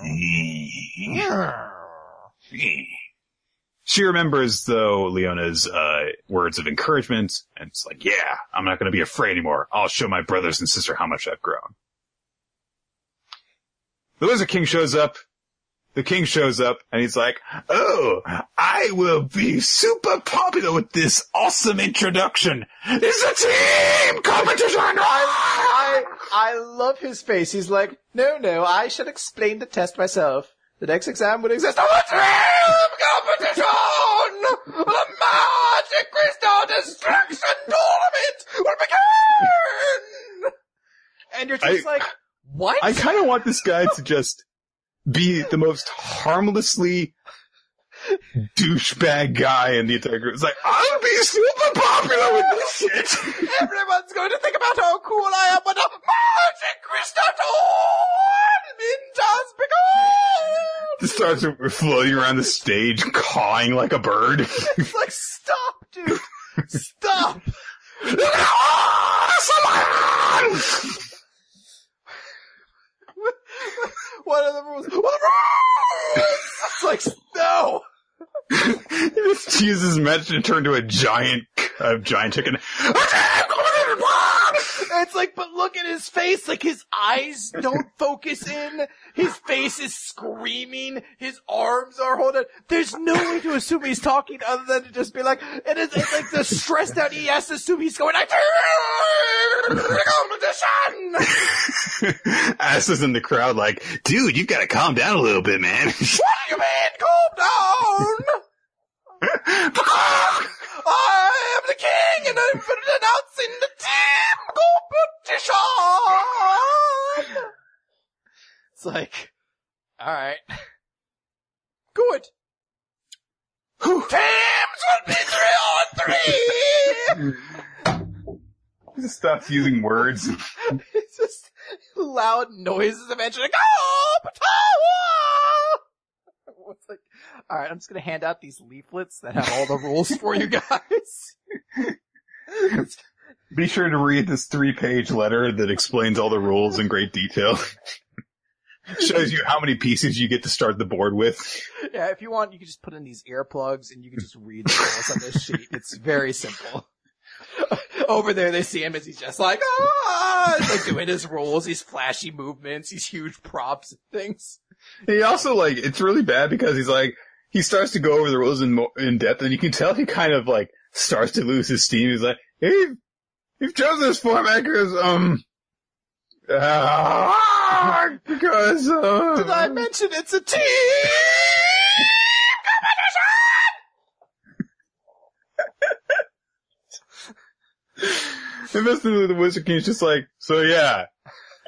She remembers though Leona's uh, words of encouragement, and it's like, yeah, I'm not going to be afraid anymore. I'll show my brothers and sister how much I've grown. The Wizard King shows up. The king shows up and he's like, oh, I will be super popular with this awesome introduction. It's a team competition! I, I love his face. He's like, no, no, I should explain the test myself. The next exam would exist. Oh, a team competition! The Magic Crystal Destruction Tournament will begin! And you're just I- like, what? I kind of want this guy to just be the most harmlessly douchebag guy in the entire group. It's like, I'll be super popular with this shit. *laughs* Everyone's going to think about how cool I am when the Magic Crystal Tournament has begun! Just starts floating around the stage, cawing like a bird. *laughs* It's like, stop, dude! Stop! *laughs* What are the rules? What are the rules? It's like, no! He just uses magic to turn to a giant, a giant chicken. It's like, but look at his face, like his eyes don't *laughs* focus in, his face is screaming, his arms are holding, there's no way to assume he's talking other than to just be like, it is, it's like the stressed out, he has to assume he's going! *laughs* Ass is in the crowd like, dude, you gotta calm down a little bit, man. What do you mean, calm down? I am the king and I'm announcing the team competition! It's like, alright. Good. Teams will be three on three! He just stops using words. *laughs* it's just loud noises eventually. Go! Patawa! It's like, alright, I'm just gonna hand out these leaflets that have all the rules for you guys. *laughs* Be sure to read this three page letter that explains all the rules in great detail. *laughs* Shows you how many pieces you get to start the board with. yeah, if you want, you can just put in these earplugs and you can just read the rules on this sheet. It's very simple. *laughs* Over there, they see him as he's just like, ah, He's, like doing his rules, these flashy movements, these huge props and things. He also like, it's really bad because he's like, he starts to go over the rules in, mo- in depth and you can tell he kind of like starts to lose his steam. He's like, hey, you've chosen this format because, um, uh, because, uh, Did I mention it's a team competition?" *laughs* Eventually the Wizard King's just like, so yeah,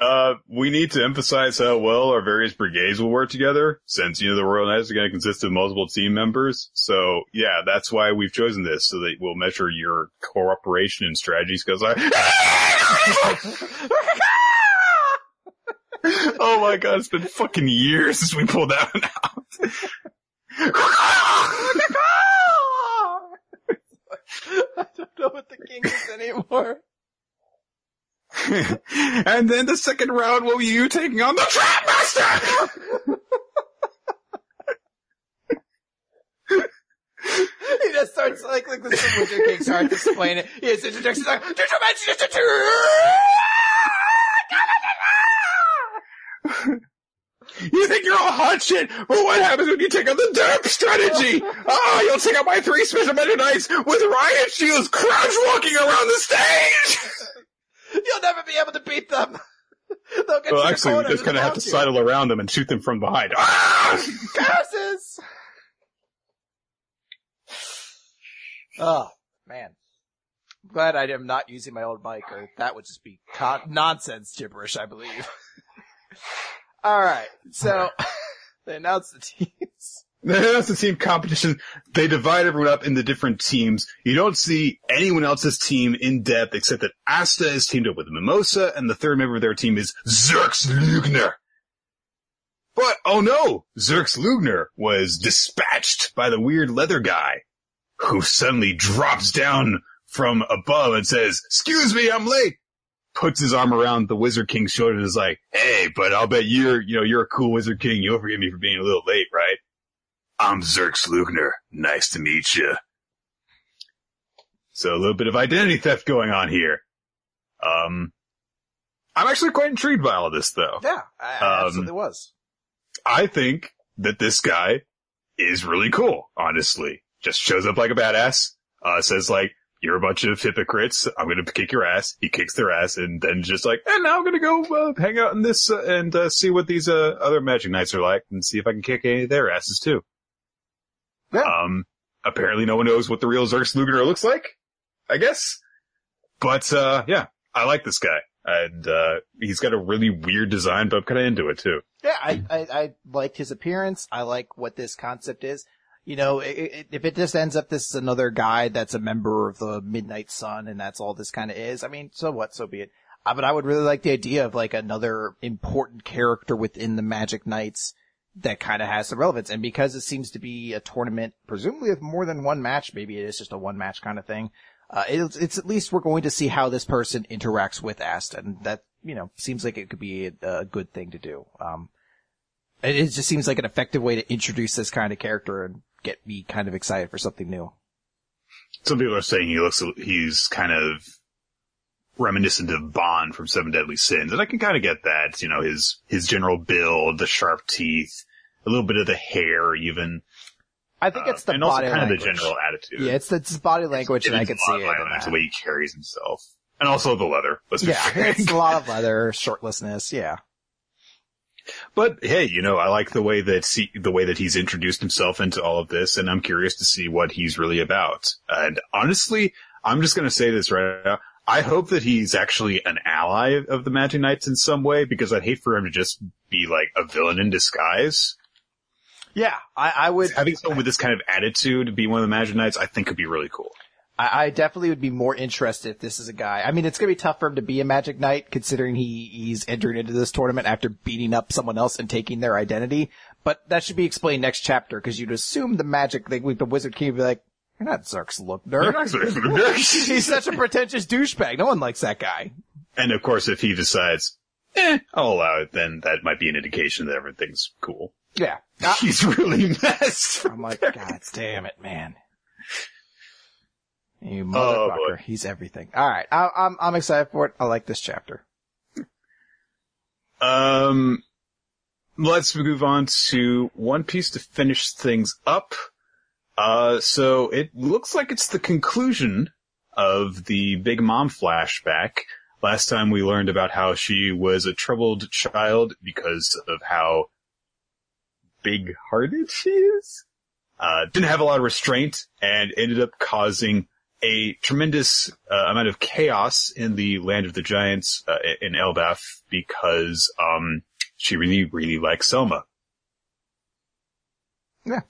uh, we need to emphasize how well our various brigades will work together, since, you know, the Royal Knights are going to consist of multiple team members. So, yeah, that's why we've chosen this, so that we'll measure your cooperation and strategies, because I... *laughs* oh my god, it's been fucking years since we pulled that one out. *laughs* I don't know what the king is anymore. And then the second round will be you taking on the Trap Master! he just starts like like the Wizard King starts to explain it. He has introductions like "Did you mention it *laughs* You think you're all hot shit, but what happens when you take on the derp strategy? Ah, you'll take out my three special meta knights with riot shields crouch walking around the stage! *laughs* You'll never be able to beat them. *laughs* They'll get Well, actually, we the just kind of have to and sidle around them and shoot them from behind. Ah! *laughs* Curses! Oh, man. I'm glad I am not using my old mic, or that would just be con- nonsense gibberish, I believe. *laughs* Alright, so, they announced the teams. That's the team competition. They divide everyone up into different teams. You don't see anyone else's team in depth except that Asta is teamed up with Mimosa and the third member of their team is Xerx Lugner. But, oh no! Xerx Lugner was dispatched by the weird leather guy who suddenly drops down from above and says, excuse me, I'm late. Puts his arm around the Wizard King's shoulder and is like, hey, but I'll bet you're, you know, you're a cool Wizard King. You'll forgive me for being a little late, right? I'm Xerx Lugner. Nice to meet you. So a little bit of identity theft going on here. Um, I'm actually quite intrigued by all of this though. Yeah, I, I Um, absolutely was. I think that this guy is really cool, honestly. Just shows up like a badass, uh, says like, you're a bunch of hypocrites. I'm gonna kick your ass. He kicks their ass and then just like, and now I'm gonna go, uh, hang out in this, uh, and, uh, see what these, uh, other magic knights are like and see if I can kick any of their asses too. Yeah. Um, apparently no one knows what the real Xerx Lugner looks like, I guess. But, uh, yeah, I like this guy. And, uh, he's got a really weird design, but I'm kinda into it too. Yeah, I, I, I liked his appearance. I like what this concept is. You know, i i if it just ends up this is another guy that's a member of the Midnight Sun and that's all this kind of is, I mean, so what, so be it. Uh, but I would really like the idea of like another important character within the Magic Knights that kind of has some relevance. And because it seems to be a tournament, presumably with more than one match, maybe it is just a one match kind of thing. Uh, it's, it's at least we're going to see how this person interacts with Asta and that, you know, seems like it could be a, a good thing to do. Um, it, it just seems like an effective way to introduce this kind of character and get me kind of excited for something new. Some people are saying he looks, he's kind of reminiscent of Ban from Seven Deadly Sins, and I can kind of get that. You know, his his general build, the sharp teeth, a little bit of the hair, even, I think it's uh, the and also body kind language. of the general attitude. Yeah, it's the, it's body language, and I It's can see it. of in violence, that. the way he carries himself, and also the leather. Yeah, it's a lot of *laughs* leather, shortlessness. Yeah, But hey, you know, I like the way that he, the way that he's introduced himself into all of this, and I'm curious to see what he's really about. And honestly, I'm just going to say this right now. I hope that he's actually an ally of the Magic Knights in some way, because I'd hate for him to just be like a villain in disguise. yeah. I, I would. Having someone with this kind of attitude be one of the Magic Knights, I think could be really cool. I, I definitely would be more interested if this is a guy. I mean, it's gonna be tough for him to be a Magic Knight considering he he's entering into this tournament after beating up someone else and taking their identity. But that should be explained next chapter because you'd assume the Magic, like the Wizard King, would be like, "You're not Xerx Lugner. *laughs* *laughs* He's such a pretentious douchebag. No one likes that guy." and of course, if he decides, eh, I'll allow it, then that might be an indication that everything's cool. Yeah. I- *laughs* He's really messed. I'm like, God damn it, man. You Oh, motherfucker. He's everything. All right. I, I'm, I'm excited for it. I like this chapter. Um, let's move on to One Piece to finish things up. Uh, so it looks like it's the conclusion of the Big Mom flashback. Last time we learned about how she was a troubled child because of how big-hearted she is. Uh, didn't have a lot of restraint and ended up causing a tremendous uh, amount of chaos in the land of the giants uh, in Elbaf because um, she really, really likes Selma. Yeah.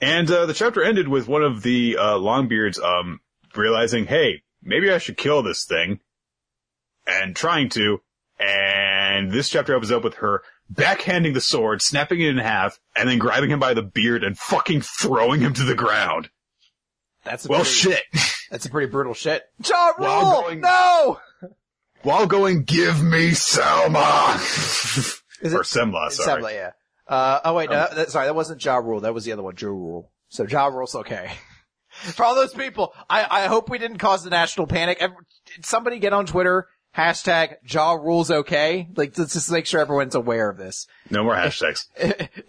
And uh, the chapter ended with one of the uh, Longbeards um, realizing, hey, maybe I should kill this thing. and trying to, and this chapter opens up with her backhanding the sword, snapping it in half, and then grabbing him by the beard and fucking throwing him to the ground. That's a Well, pretty, shit. *laughs* That's a pretty brutal shit. Ja While Rule! going- No! While going, give me Selma! Is or Semla, sorry. Semla, yeah. Uh, oh wait, no, that, sorry, that wasn't Ja Rule. That was the other one, Joe Rule. So Ja Rule's okay. *laughs* For all those people, I, I hope we didn't cause the national panic. Did somebody get on Twitter, hashtag Ja Rule's okay? Like, let's just make sure everyone's aware of this. No more hashtags. *laughs*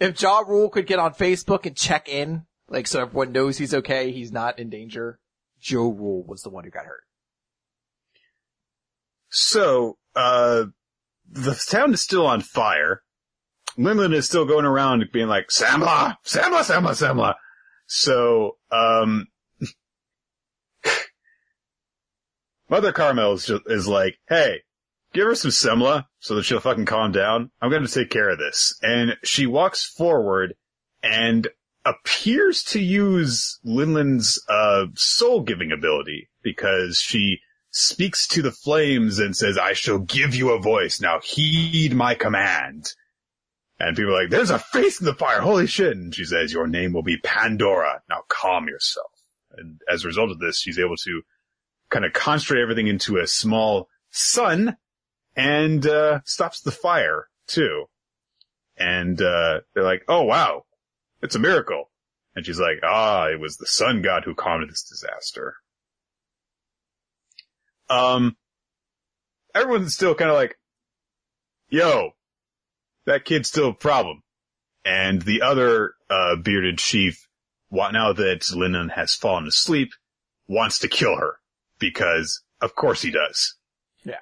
if Ja Rule could get on Facebook and check in, like so everyone knows he's okay, he's not in danger, Joe Rule was the one who got hurt. So, uh, the town is still on fire. Linlin is still going around being like, Samla! Samla, Samla, Samla! So, um, *laughs* Mother Carmel is, just, is like, hey, give her some Semla so that she'll fucking calm down. I'm gonna take care of this. And she walks forward and appears to use Linlin's, uh, soul giving ability because she speaks to the flames and says, I shall give you a voice. Now heed my command. And people are like, there's a face in the fire. Holy shit. And she says, your name will be Pandora. Now calm yourself. And as a result of this, she's able to kind of concentrate everything into a small sun and, uh, stops the fire too. And, uh, they're like, oh wow, it's a miracle. And she's like, ah, it was the sun god who calmed this disaster. Um, everyone's still kind of like, yo, that kid's still a problem. And the other, uh, bearded chief, now that Linlin has fallen asleep, wants to kill her. Because, of course he does. Yeah.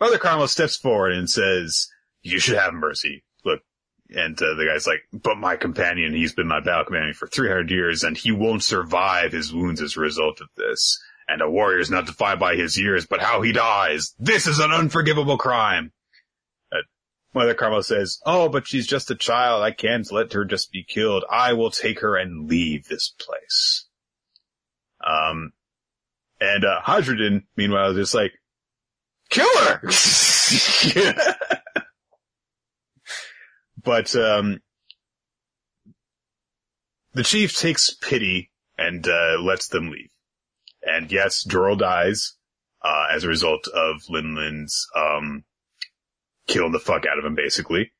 Mother Carmel steps forward and says, you should have mercy. Look, and uh, the guy's like, but my companion, he's been my battle companion for 300 years and he won't survive his wounds as a result of this. And a warrior is not defined by his years, but how he dies. This is an unforgivable crime. Mother Carmel says, oh, but she's just a child. I can't let her just be killed. I will take her and leave this place. Um, and, uh, meanwhile, is just like, kill her! *laughs* but, um, the chief takes pity and, uh, lets them leave. And yes, Jorl dies, uh, as a result of Linlin's, um, killing the fuck out of him, basically.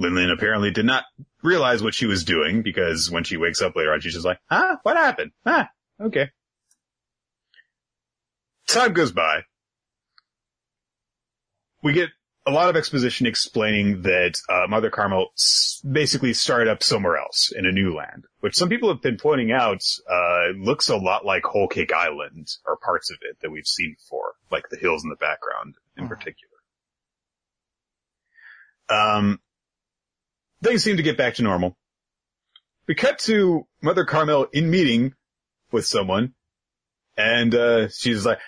Linlin apparently did not realize what she was doing because when she wakes up later on, she's just like, ah, what happened? Ah, okay. Time goes by. We get a lot of exposition explaining that uh, Mother Carmel s- basically started up somewhere else in a new land, which some people have been pointing out uh, looks a lot like Whole Cake Island or parts of it that we've seen before, like the hills in the background in Mhm. particular. Um, things seem to get back to normal. We cut to Mother Carmel in meeting with someone, and uh, she's like,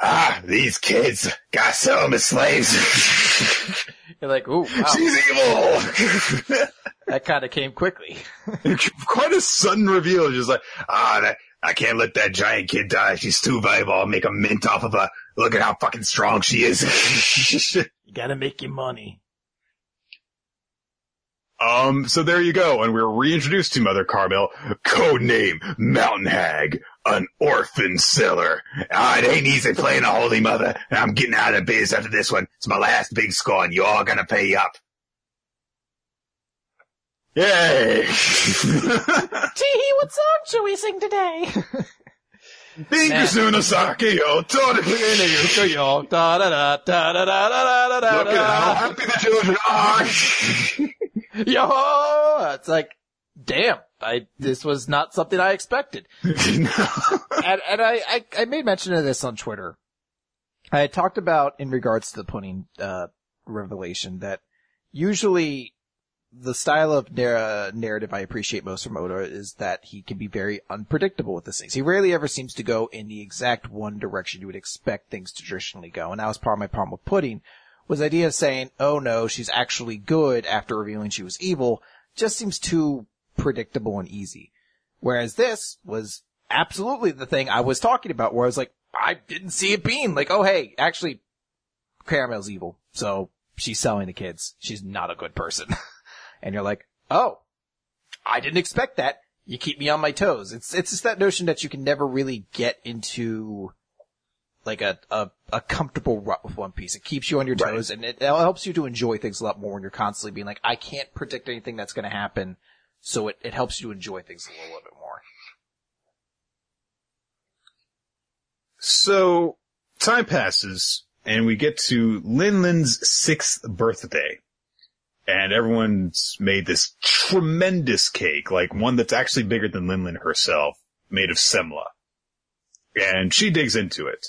"Ah, these kids got sell them as slaves. *laughs* You're like, ooh, wow, She's evil." *laughs* that kind of came quickly. *laughs* Quite a sudden reveal. Just like, ah, that, I can't let that giant kid die. She's too valuable. I'll make a mint off of her. Look at how fucking strong she is. You gotta make your money. Um, so there you go, and we're reintroduced to Mother Carmel, code name Mountain Hag, an orphan seller. Ah, it ain't easy playing a holy mother, and I'm getting out of biz after this one. It's my last big score, and you all gonna pay up. Yay! *laughs* Tee what song shall we sing today? Dinkusuna sake yo tori. Look at how happy the children are. *laughs* *laughs* Yo, it's like, damn, I, this was not something I expected. *laughs* *laughs* and, and I, I, I made mention of this on Twitter. I had talked about in regards to the pudding, uh, revelation that usually the style of narr- narrative I appreciate most from Oda is that he can be very unpredictable with these things. He rarely ever seems to go in the exact one direction you would expect things to traditionally go. And that was part of my problem with Pudding was the idea of saying, oh no, she's actually good after revealing she was evil just seems too predictable and easy. Whereas this was absolutely the thing I was talking about where I was like, I didn't see it being like, oh hey, actually, Caramel's evil, so she's selling the kids. She's not a good person. *laughs* and you're like, oh, I didn't expect that. You keep me on my toes. It's, it's just that notion that you can never really get into like a, a, a comfortable rut with One Piece. It keeps you on your Right. toes and it, it helps you to enjoy things a lot more when you're constantly being like, I can't predict anything that's going to happen. So it, it helps you to enjoy things a little, bit more. So time passes and we get to Lin Lin's sixth birthday. And everyone's made this tremendous cake, like one that's actually bigger than Lin Lin herself, made of semla. And she digs into it.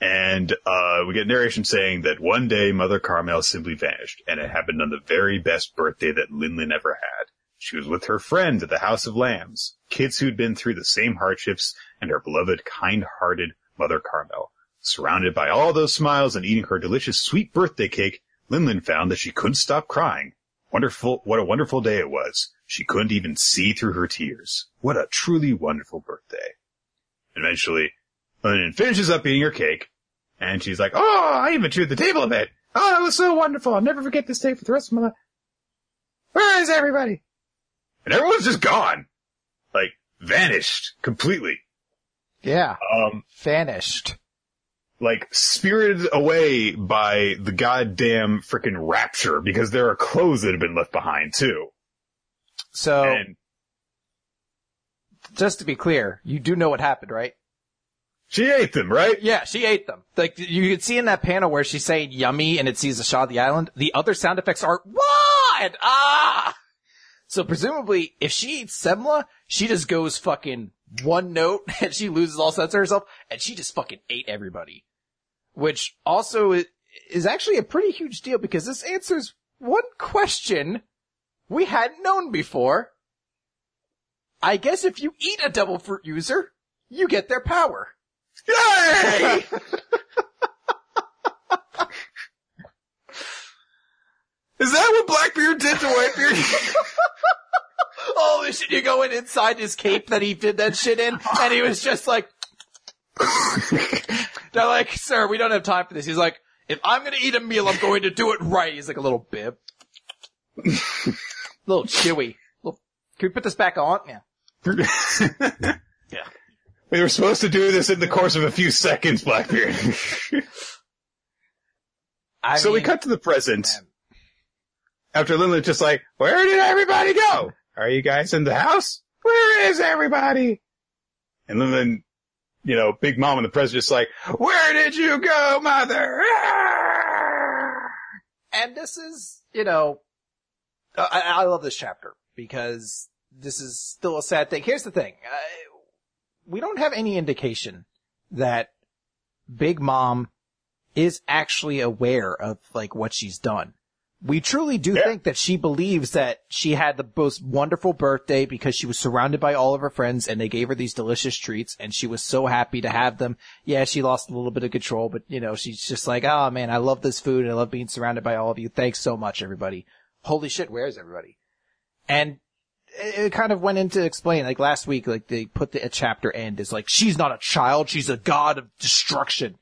And, uh, we get narration saying that one day Mother Carmel simply vanished, and it happened on the very best birthday that Lin Lin ever had. She was with her friend at the House of Lambs, kids who'd been through the same hardships, and her beloved, kind-hearted Mother Carmel. Surrounded by all those smiles and eating her delicious sweet birthday cake, Linlin found that she couldn't stop crying. Wonderful, what a wonderful day it was. She couldn't even see through her tears. What a truly wonderful birthday. Eventually, Linlin finishes up eating her cake, and she's like, Oh, I even chewed the table a bit. Oh, that was so wonderful. I'll never forget this day for the rest of my life. Where is everybody? And everyone's just gone. Like, vanished completely. Yeah. Um, Vanished. like spirited away by the goddamn freaking rapture because there are clothes that have been left behind too. So, And just to be clear, you do know what happened, right? She ate them, right? Yeah, she ate them. Like you could see in that panel where she's saying "yummy" and it sees the shot of the island. The other sound effects are "what" "ah." So presumably, if she eats semla, she just goes fucking one note *laughs* and she loses all sense of herself, and she just fucking ate everybody. Which also is actually a pretty huge deal because this answers one question we hadn't known before. I guess if you eat a Devil Fruit user, you get their power. Yay! Is that what Blackbeard did to Whitebeard? *laughs* Oh, this shit, you go in inside his cape that he did that shit in, and he was just like, *laughs* they're like, sir, we don't have time for this. He's like, if I'm gonna eat a meal, I'm going to do it right. He's like a little bib. *laughs* little chewy. Little, can we put this back on? Yeah. Yeah. We were supposed to do this in the course of a few seconds, Blackbeard. I so we cut to the present. man, After Linlin's just like, where did everybody go? Are you guys in the house? Where is everybody? And Linlin, you know, Big Mom and the president just like, where did you go, mother? Ah! And this is, you know, I, I love this chapter because this is still a sad thing. Here's the thing. Uh, we don't have any indication that Big Mom is actually aware of like what she's done. We truly do Yeah. think that she believes that she had the most wonderful birthday because she was surrounded by all of her friends and they gave her these delicious treats and she was so happy to have them. Yeah, she lost a little bit of control, but you know, she's just like, oh man, I love this food and I love being surrounded by all of you. Thanks so much, everybody. Holy shit, where is everybody? And it kind of went into explain, like last week, like they put the a chapter end is like, she's not a child, she's a god of destruction.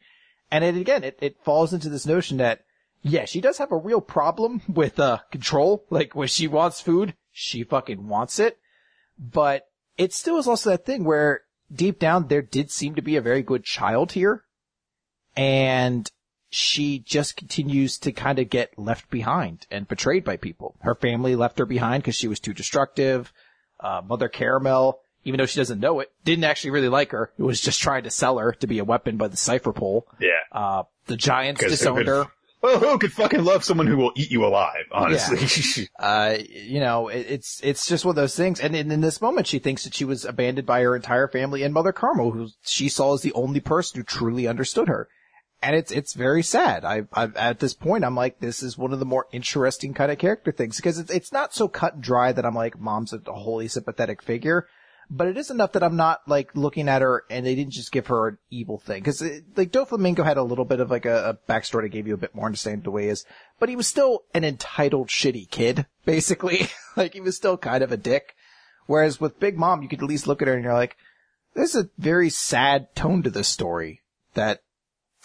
And it again, it, it falls into this notion that, yeah, she does have a real problem *laughs* with, uh, control. Like when she wants food, she fucking wants it. But it still is also that thing where deep down there did seem to be a very good child here. And she just continues to kind of get left behind and betrayed by people. Her family left her behind because she was too destructive. Uh, Mother Caramel, even though she doesn't know it, didn't actually really like her. It was just trying to sell her to be a weapon by the Cipher Pol. Yeah. Uh, the giants disowned her. Well, who could fucking love someone who will eat you alive, honestly? *laughs* Uh, you know, it, it's, it's just one of those things. And in, in this moment, she thinks that she was abandoned by her entire family and Mother Carmel, who she saw as the only person who truly understood her. And it's, it's very sad. I, I, at this point, I'm like, this is one of the more interesting kind of character things because it's, it's not so cut and dry that I'm like, mom's a wholly sympathetic figure. But it is enough that I'm not like looking at her and they didn't just give her an evil thing. Cause it, like Doflamingo had a little bit of like a, a backstory that gave you a bit more understanding the way is, but he was still an entitled shitty kid, *laughs* basically. like he was still kind of a dick. Whereas with Big Mom, you could at least look at her and you're like, there's a very sad tone to this story that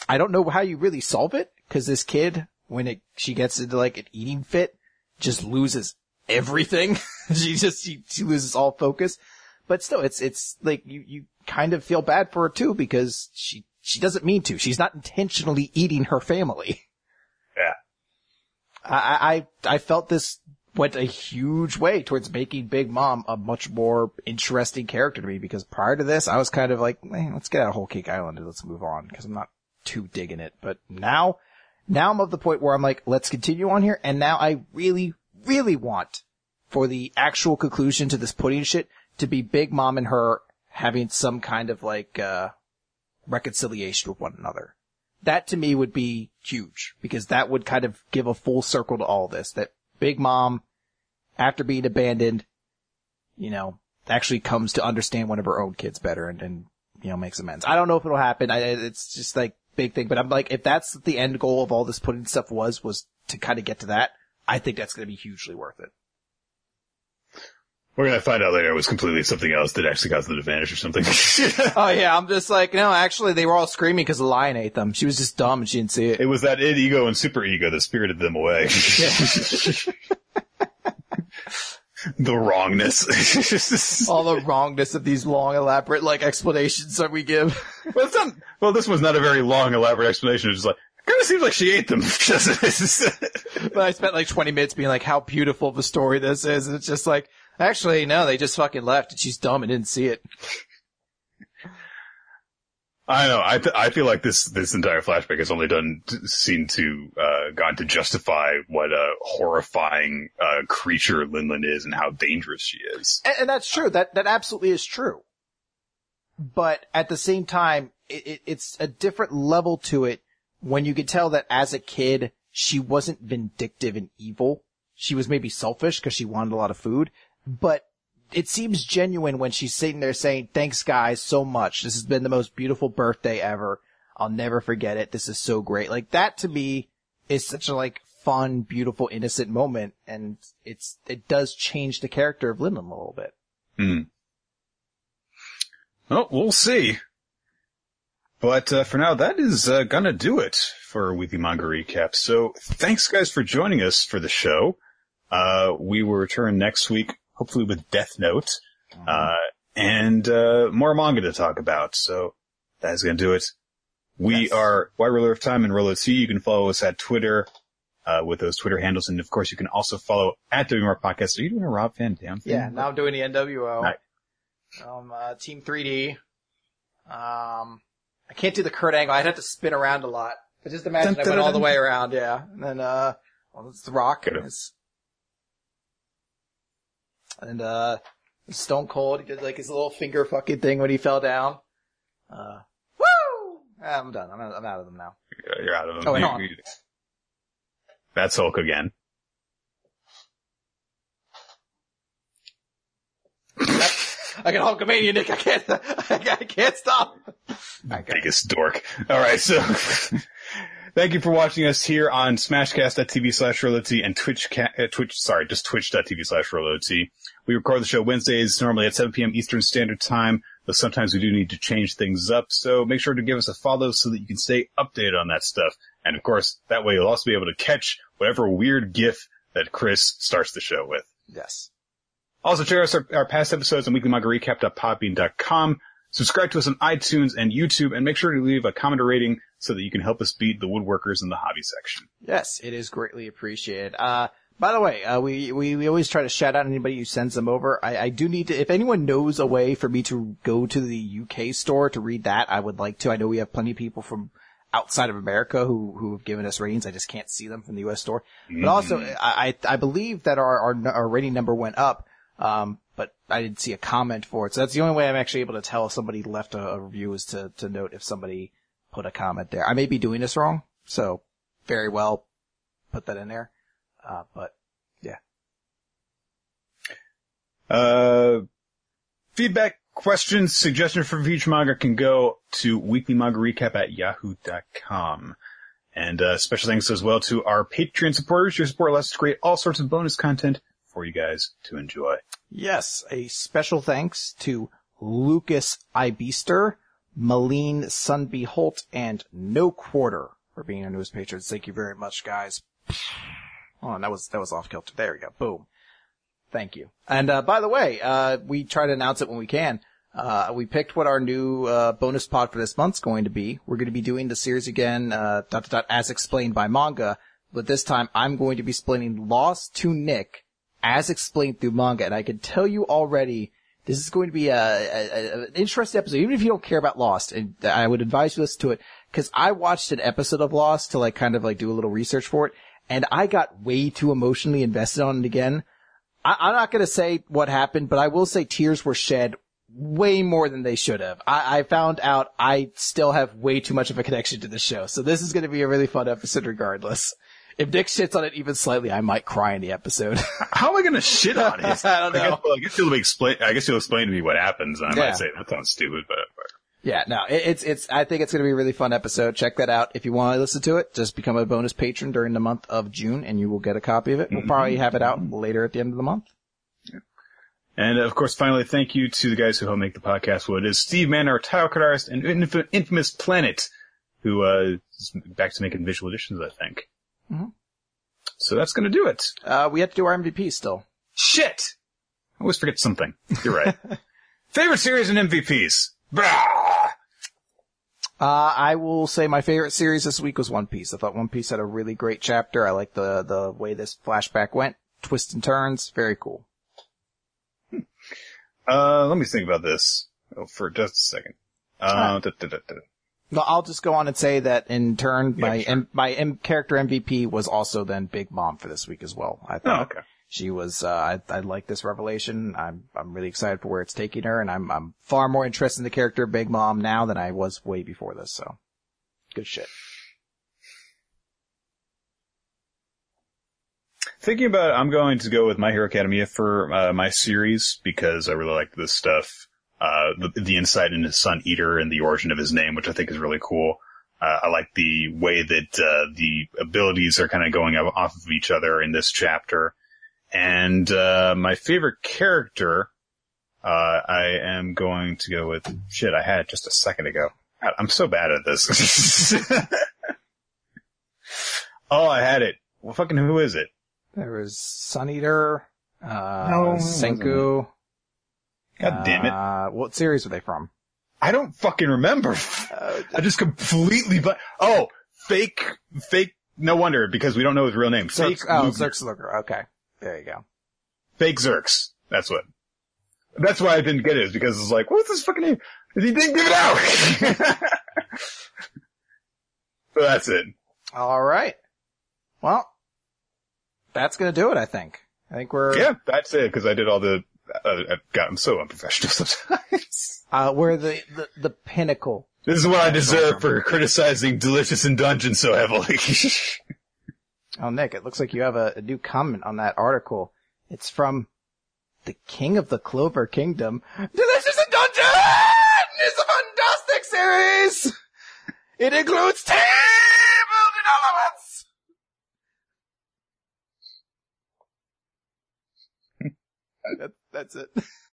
I don't know how you really solve it Cause this kid, when it, she gets into like an eating fit, just loses everything. *laughs* she just, she, she loses all focus. But still, it's, it's like you, you kind of feel bad for her too because she, she doesn't mean to. She's not intentionally eating her family. Yeah. I, I, I felt this went a huge way towards making Big Mom a much more interesting character to me because prior to this, I was kind of like, man, let's get out of Whole Cake Island and let's move on because I'm not too digging it. But now, now I'm of the point where I'm like, let's continue on here. And now I really, really want for the actual conclusion to this pudding shit to be Big Mom and her having some kind of like, uh, reconciliation with one another. That to me would be huge because that would kind of give a full circle to all this that Big Mom, after being abandoned, you know, actually comes to understand one of her own kids better and, and you know, makes amends. I don't know if it'll happen. I, it's just like big thing, but I'm like, if that's the end goal of all this pudding stuff was, was to kind of get to that, I think that's going to be hugely worth it. We're gonna find out later it was completely something else that actually caused them to vanish or something. *laughs* *laughs* oh yeah, I'm just like, no, actually they were all screaming because the lion ate them. She was just dumb and she didn't see it. it was that id ego and super ego that spirited them away. *laughs* the wrongness. *laughs* all the wrongness of these long, elaborate like explanations that we give. well, it's not, well, this was not a very long, elaborate explanation. It's just like, kind of seems like she ate them. *laughs* but I spent like 20 minutes being like, how beautiful of a story this is. And it's just like, actually, no, they just fucking left and she's dumb and didn't see it. I know. I th- I feel like this this entire flashback has only done seemed to uh, gone to justify what a horrifying uh, creature Linlin is and how dangerous she is. And, and, that's true. That that absolutely is true. But at the same time, it, it, it's a different level to it when you could tell that as a kid she wasn't vindictive and evil. She was maybe selfish because she wanted a lot of food, but it seems genuine when she's sitting there saying, thanks guys so much. This has been the most beautiful birthday ever. I'll never forget it. This is so great. Like that to me is such a like fun, beautiful, innocent moment. And it's, it does change the character of Linlin a little bit. Hmm. Well, we'll see. But uh, for now, that is uh, gonna do it for Weekly Manga Recap. So thanks guys for joining us for the show. Uh, we will return next week hopefully with Death Note, mm-hmm. uh, and, uh, more manga to talk about. So that's going to do it. We yes. are Wide Ruler of Time and Rolo C. You can follow us at Twitter, uh, with those Twitter handles. And of course, you can also follow at WMR Podcast. Are you doing a Rob Van Dam thing? Yeah, now I'm doing the NWO. Right. Um, uh, Team 3D. Um, I can't do the Kurt Angle. I'd have to spin around a lot. But just imagine dun, I went dun, all the way around, yeah. And then, uh, well, it's The Rock. It's, and, uh, Stone Cold, he did like his little finger fucking thing when he fell down. Uh, woo! I'm done. I'm out, I'm out of them now. You're out of them. Oh, wait, you, you, that's Hulk again. I can Hulkamania, Nick. I can't, *laughs* I can't stop. Biggest dork. All right, so Thank you for watching us here on smashcast.tv slash RoloT and Twitch, uh, Twitch, sorry, just twitch.tv slash RoloT. We record the show Wednesdays, normally at 7 p.m. Eastern Standard Time, but sometimes we do need to change things up. So make sure to give us a follow so that you can stay updated on that stuff. And of course, that way you'll also be able to catch whatever weird GIF that Chris starts the show with. Yes. Also check out our, our past episodes on weeklymangarecap.podbean.com. Subscribe to us on iTunes and YouTube and make sure to leave a comment or rating so that you can help us beat the woodworkers in the hobby section. Yes, it is greatly appreciated. Uh, by the way, uh, we, we, we always try to shout out anybody who sends them over. I, I do need to, if anyone knows a way for me to go to the UK store to read that, I would like to. I know we have plenty of people from outside of America who, who have given us ratings. I just can't see them from the US store. Mm-hmm. But also, I, I believe that our, our, our rating number went up. Um, but I didn't see a comment for it. So that's the only way I'm actually able to tell if somebody left a, a review is to, to note if somebody put a comment there. I may be doing this wrong, so very well put that in there. Uh, but yeah. Uh, feedback, questions, suggestions for future manga can go to weeklymangarecap at yahoo.com. And, uh, special thanks as well to our Patreon supporters. Your support allows us to create all sorts of bonus content for you guys to enjoy. Yes, a special thanks to Lucas Ibister, Malene Sunby Holt, and No Quarter. for being our newest patrons. Thank you very much, guys. Oh, and that was, that was off kilter. There we go. Boom. Thank you. And, uh, by the way, uh, we try to announce it when we can. Uh, we picked what our new, uh, bonus pod for this month's going to be. We're going to be doing the series again, uh, dot, dot, dot, as explained by manga. But this time I'm going to be explaining Lost to Nick as explained through manga. And I can tell you already, this is going to be a, a, a, an interesting episode, even if you don't care about Lost. And I would advise you to listen to it because I watched an episode of Lost to like kind of like do a little research for it, and I got way too emotionally invested on it again. I, I'm not going to say what happened, but I will say tears were shed way more than they should have. I, I found out I still have way too much of a connection to the show, so this is going to be a really fun episode regardless. If Nick shits on it even slightly, I might cry in the episode. *laughs* How am I going to shit on it? *laughs* I don't know. I guess, well, I guess you'll explain. I guess you'll explain to me what happens. And I Yeah. might say that sounds stupid, but Yeah, no, it, it's, it's, I think it's going to be a really fun episode. Check that out. If you want to listen to it, just become a bonus patron during the month of June and you will get a copy of it. We'll probably have it out later at the end of the month. And of course, finally, thank you to the guys who help make the podcast what it is. Steve Mann, our card artist, and Inf- Infamous Planet, who, uh, is back to making visual editions, I think. Mhm. So that's gonna do it. Uh, we have to do our MVP still. Shit! I always forget something. You're right. *laughs* Favorite series and MVPs? Brah! Uh, I will say my favorite series this week was One Piece. I thought One Piece had a really great chapter. I like the, the way this flashback went. Twists and turns. Very cool. Uh, let me think about this oh, for just a second. Uh, da, da, da, da. I'll just go on and say that in turn, Yeah, my sure. M- my M- character MVP was also then Big Mom for this week as well. I Oh, okay. she was. Uh, I, I like this revelation. I'm I'm really excited for where it's taking her, and I'm I'm far more interested in the character of Big Mom now than I was way before this. So, good shit. Thinking about it, I'm going to go with My Hero Academia for uh, my series because I really like this stuff. Uh, the, the insight into Sun Eater and the origin of his name, which I think is really cool. Uh, I like the way that uh, the abilities are kind of going off off of each other in this chapter. And uh, my favorite character, uh, I am going to go with shit. I had it just a second ago. God, I'm so bad at this. *laughs* oh, I had it. Well, fucking who is it? There was Sun Eater, uh, No, it wasn't Senku. God damn it. Uh, what series were they from? I don't fucking remember. I just completely but oh, fake fake no wonder because we don't know his real name. Fake Xerx, oh, Luger. Xerx Luger. Okay. There you go. Fake Xerx. That's what. That's why I didn't get it, is because it's like, what's his fucking name? He didn't give it out. *laughs* so that's it. All right. Well, that's gonna do it, I think. I think we're, Yeah, that's it, because I did all the, God, I'm so unprofessional *laughs* sometimes. uh, we're the, the, the pinnacle. this is what I deserve for criticizing Delicious in Dungeon so heavily. *laughs* Oh, Nick, it looks like you have a, a new comment on that article. It's from the King of the Clover Kingdom. Delicious in Dungeon is a fantastic series! It includes team building elements! *laughs* that's it. *laughs*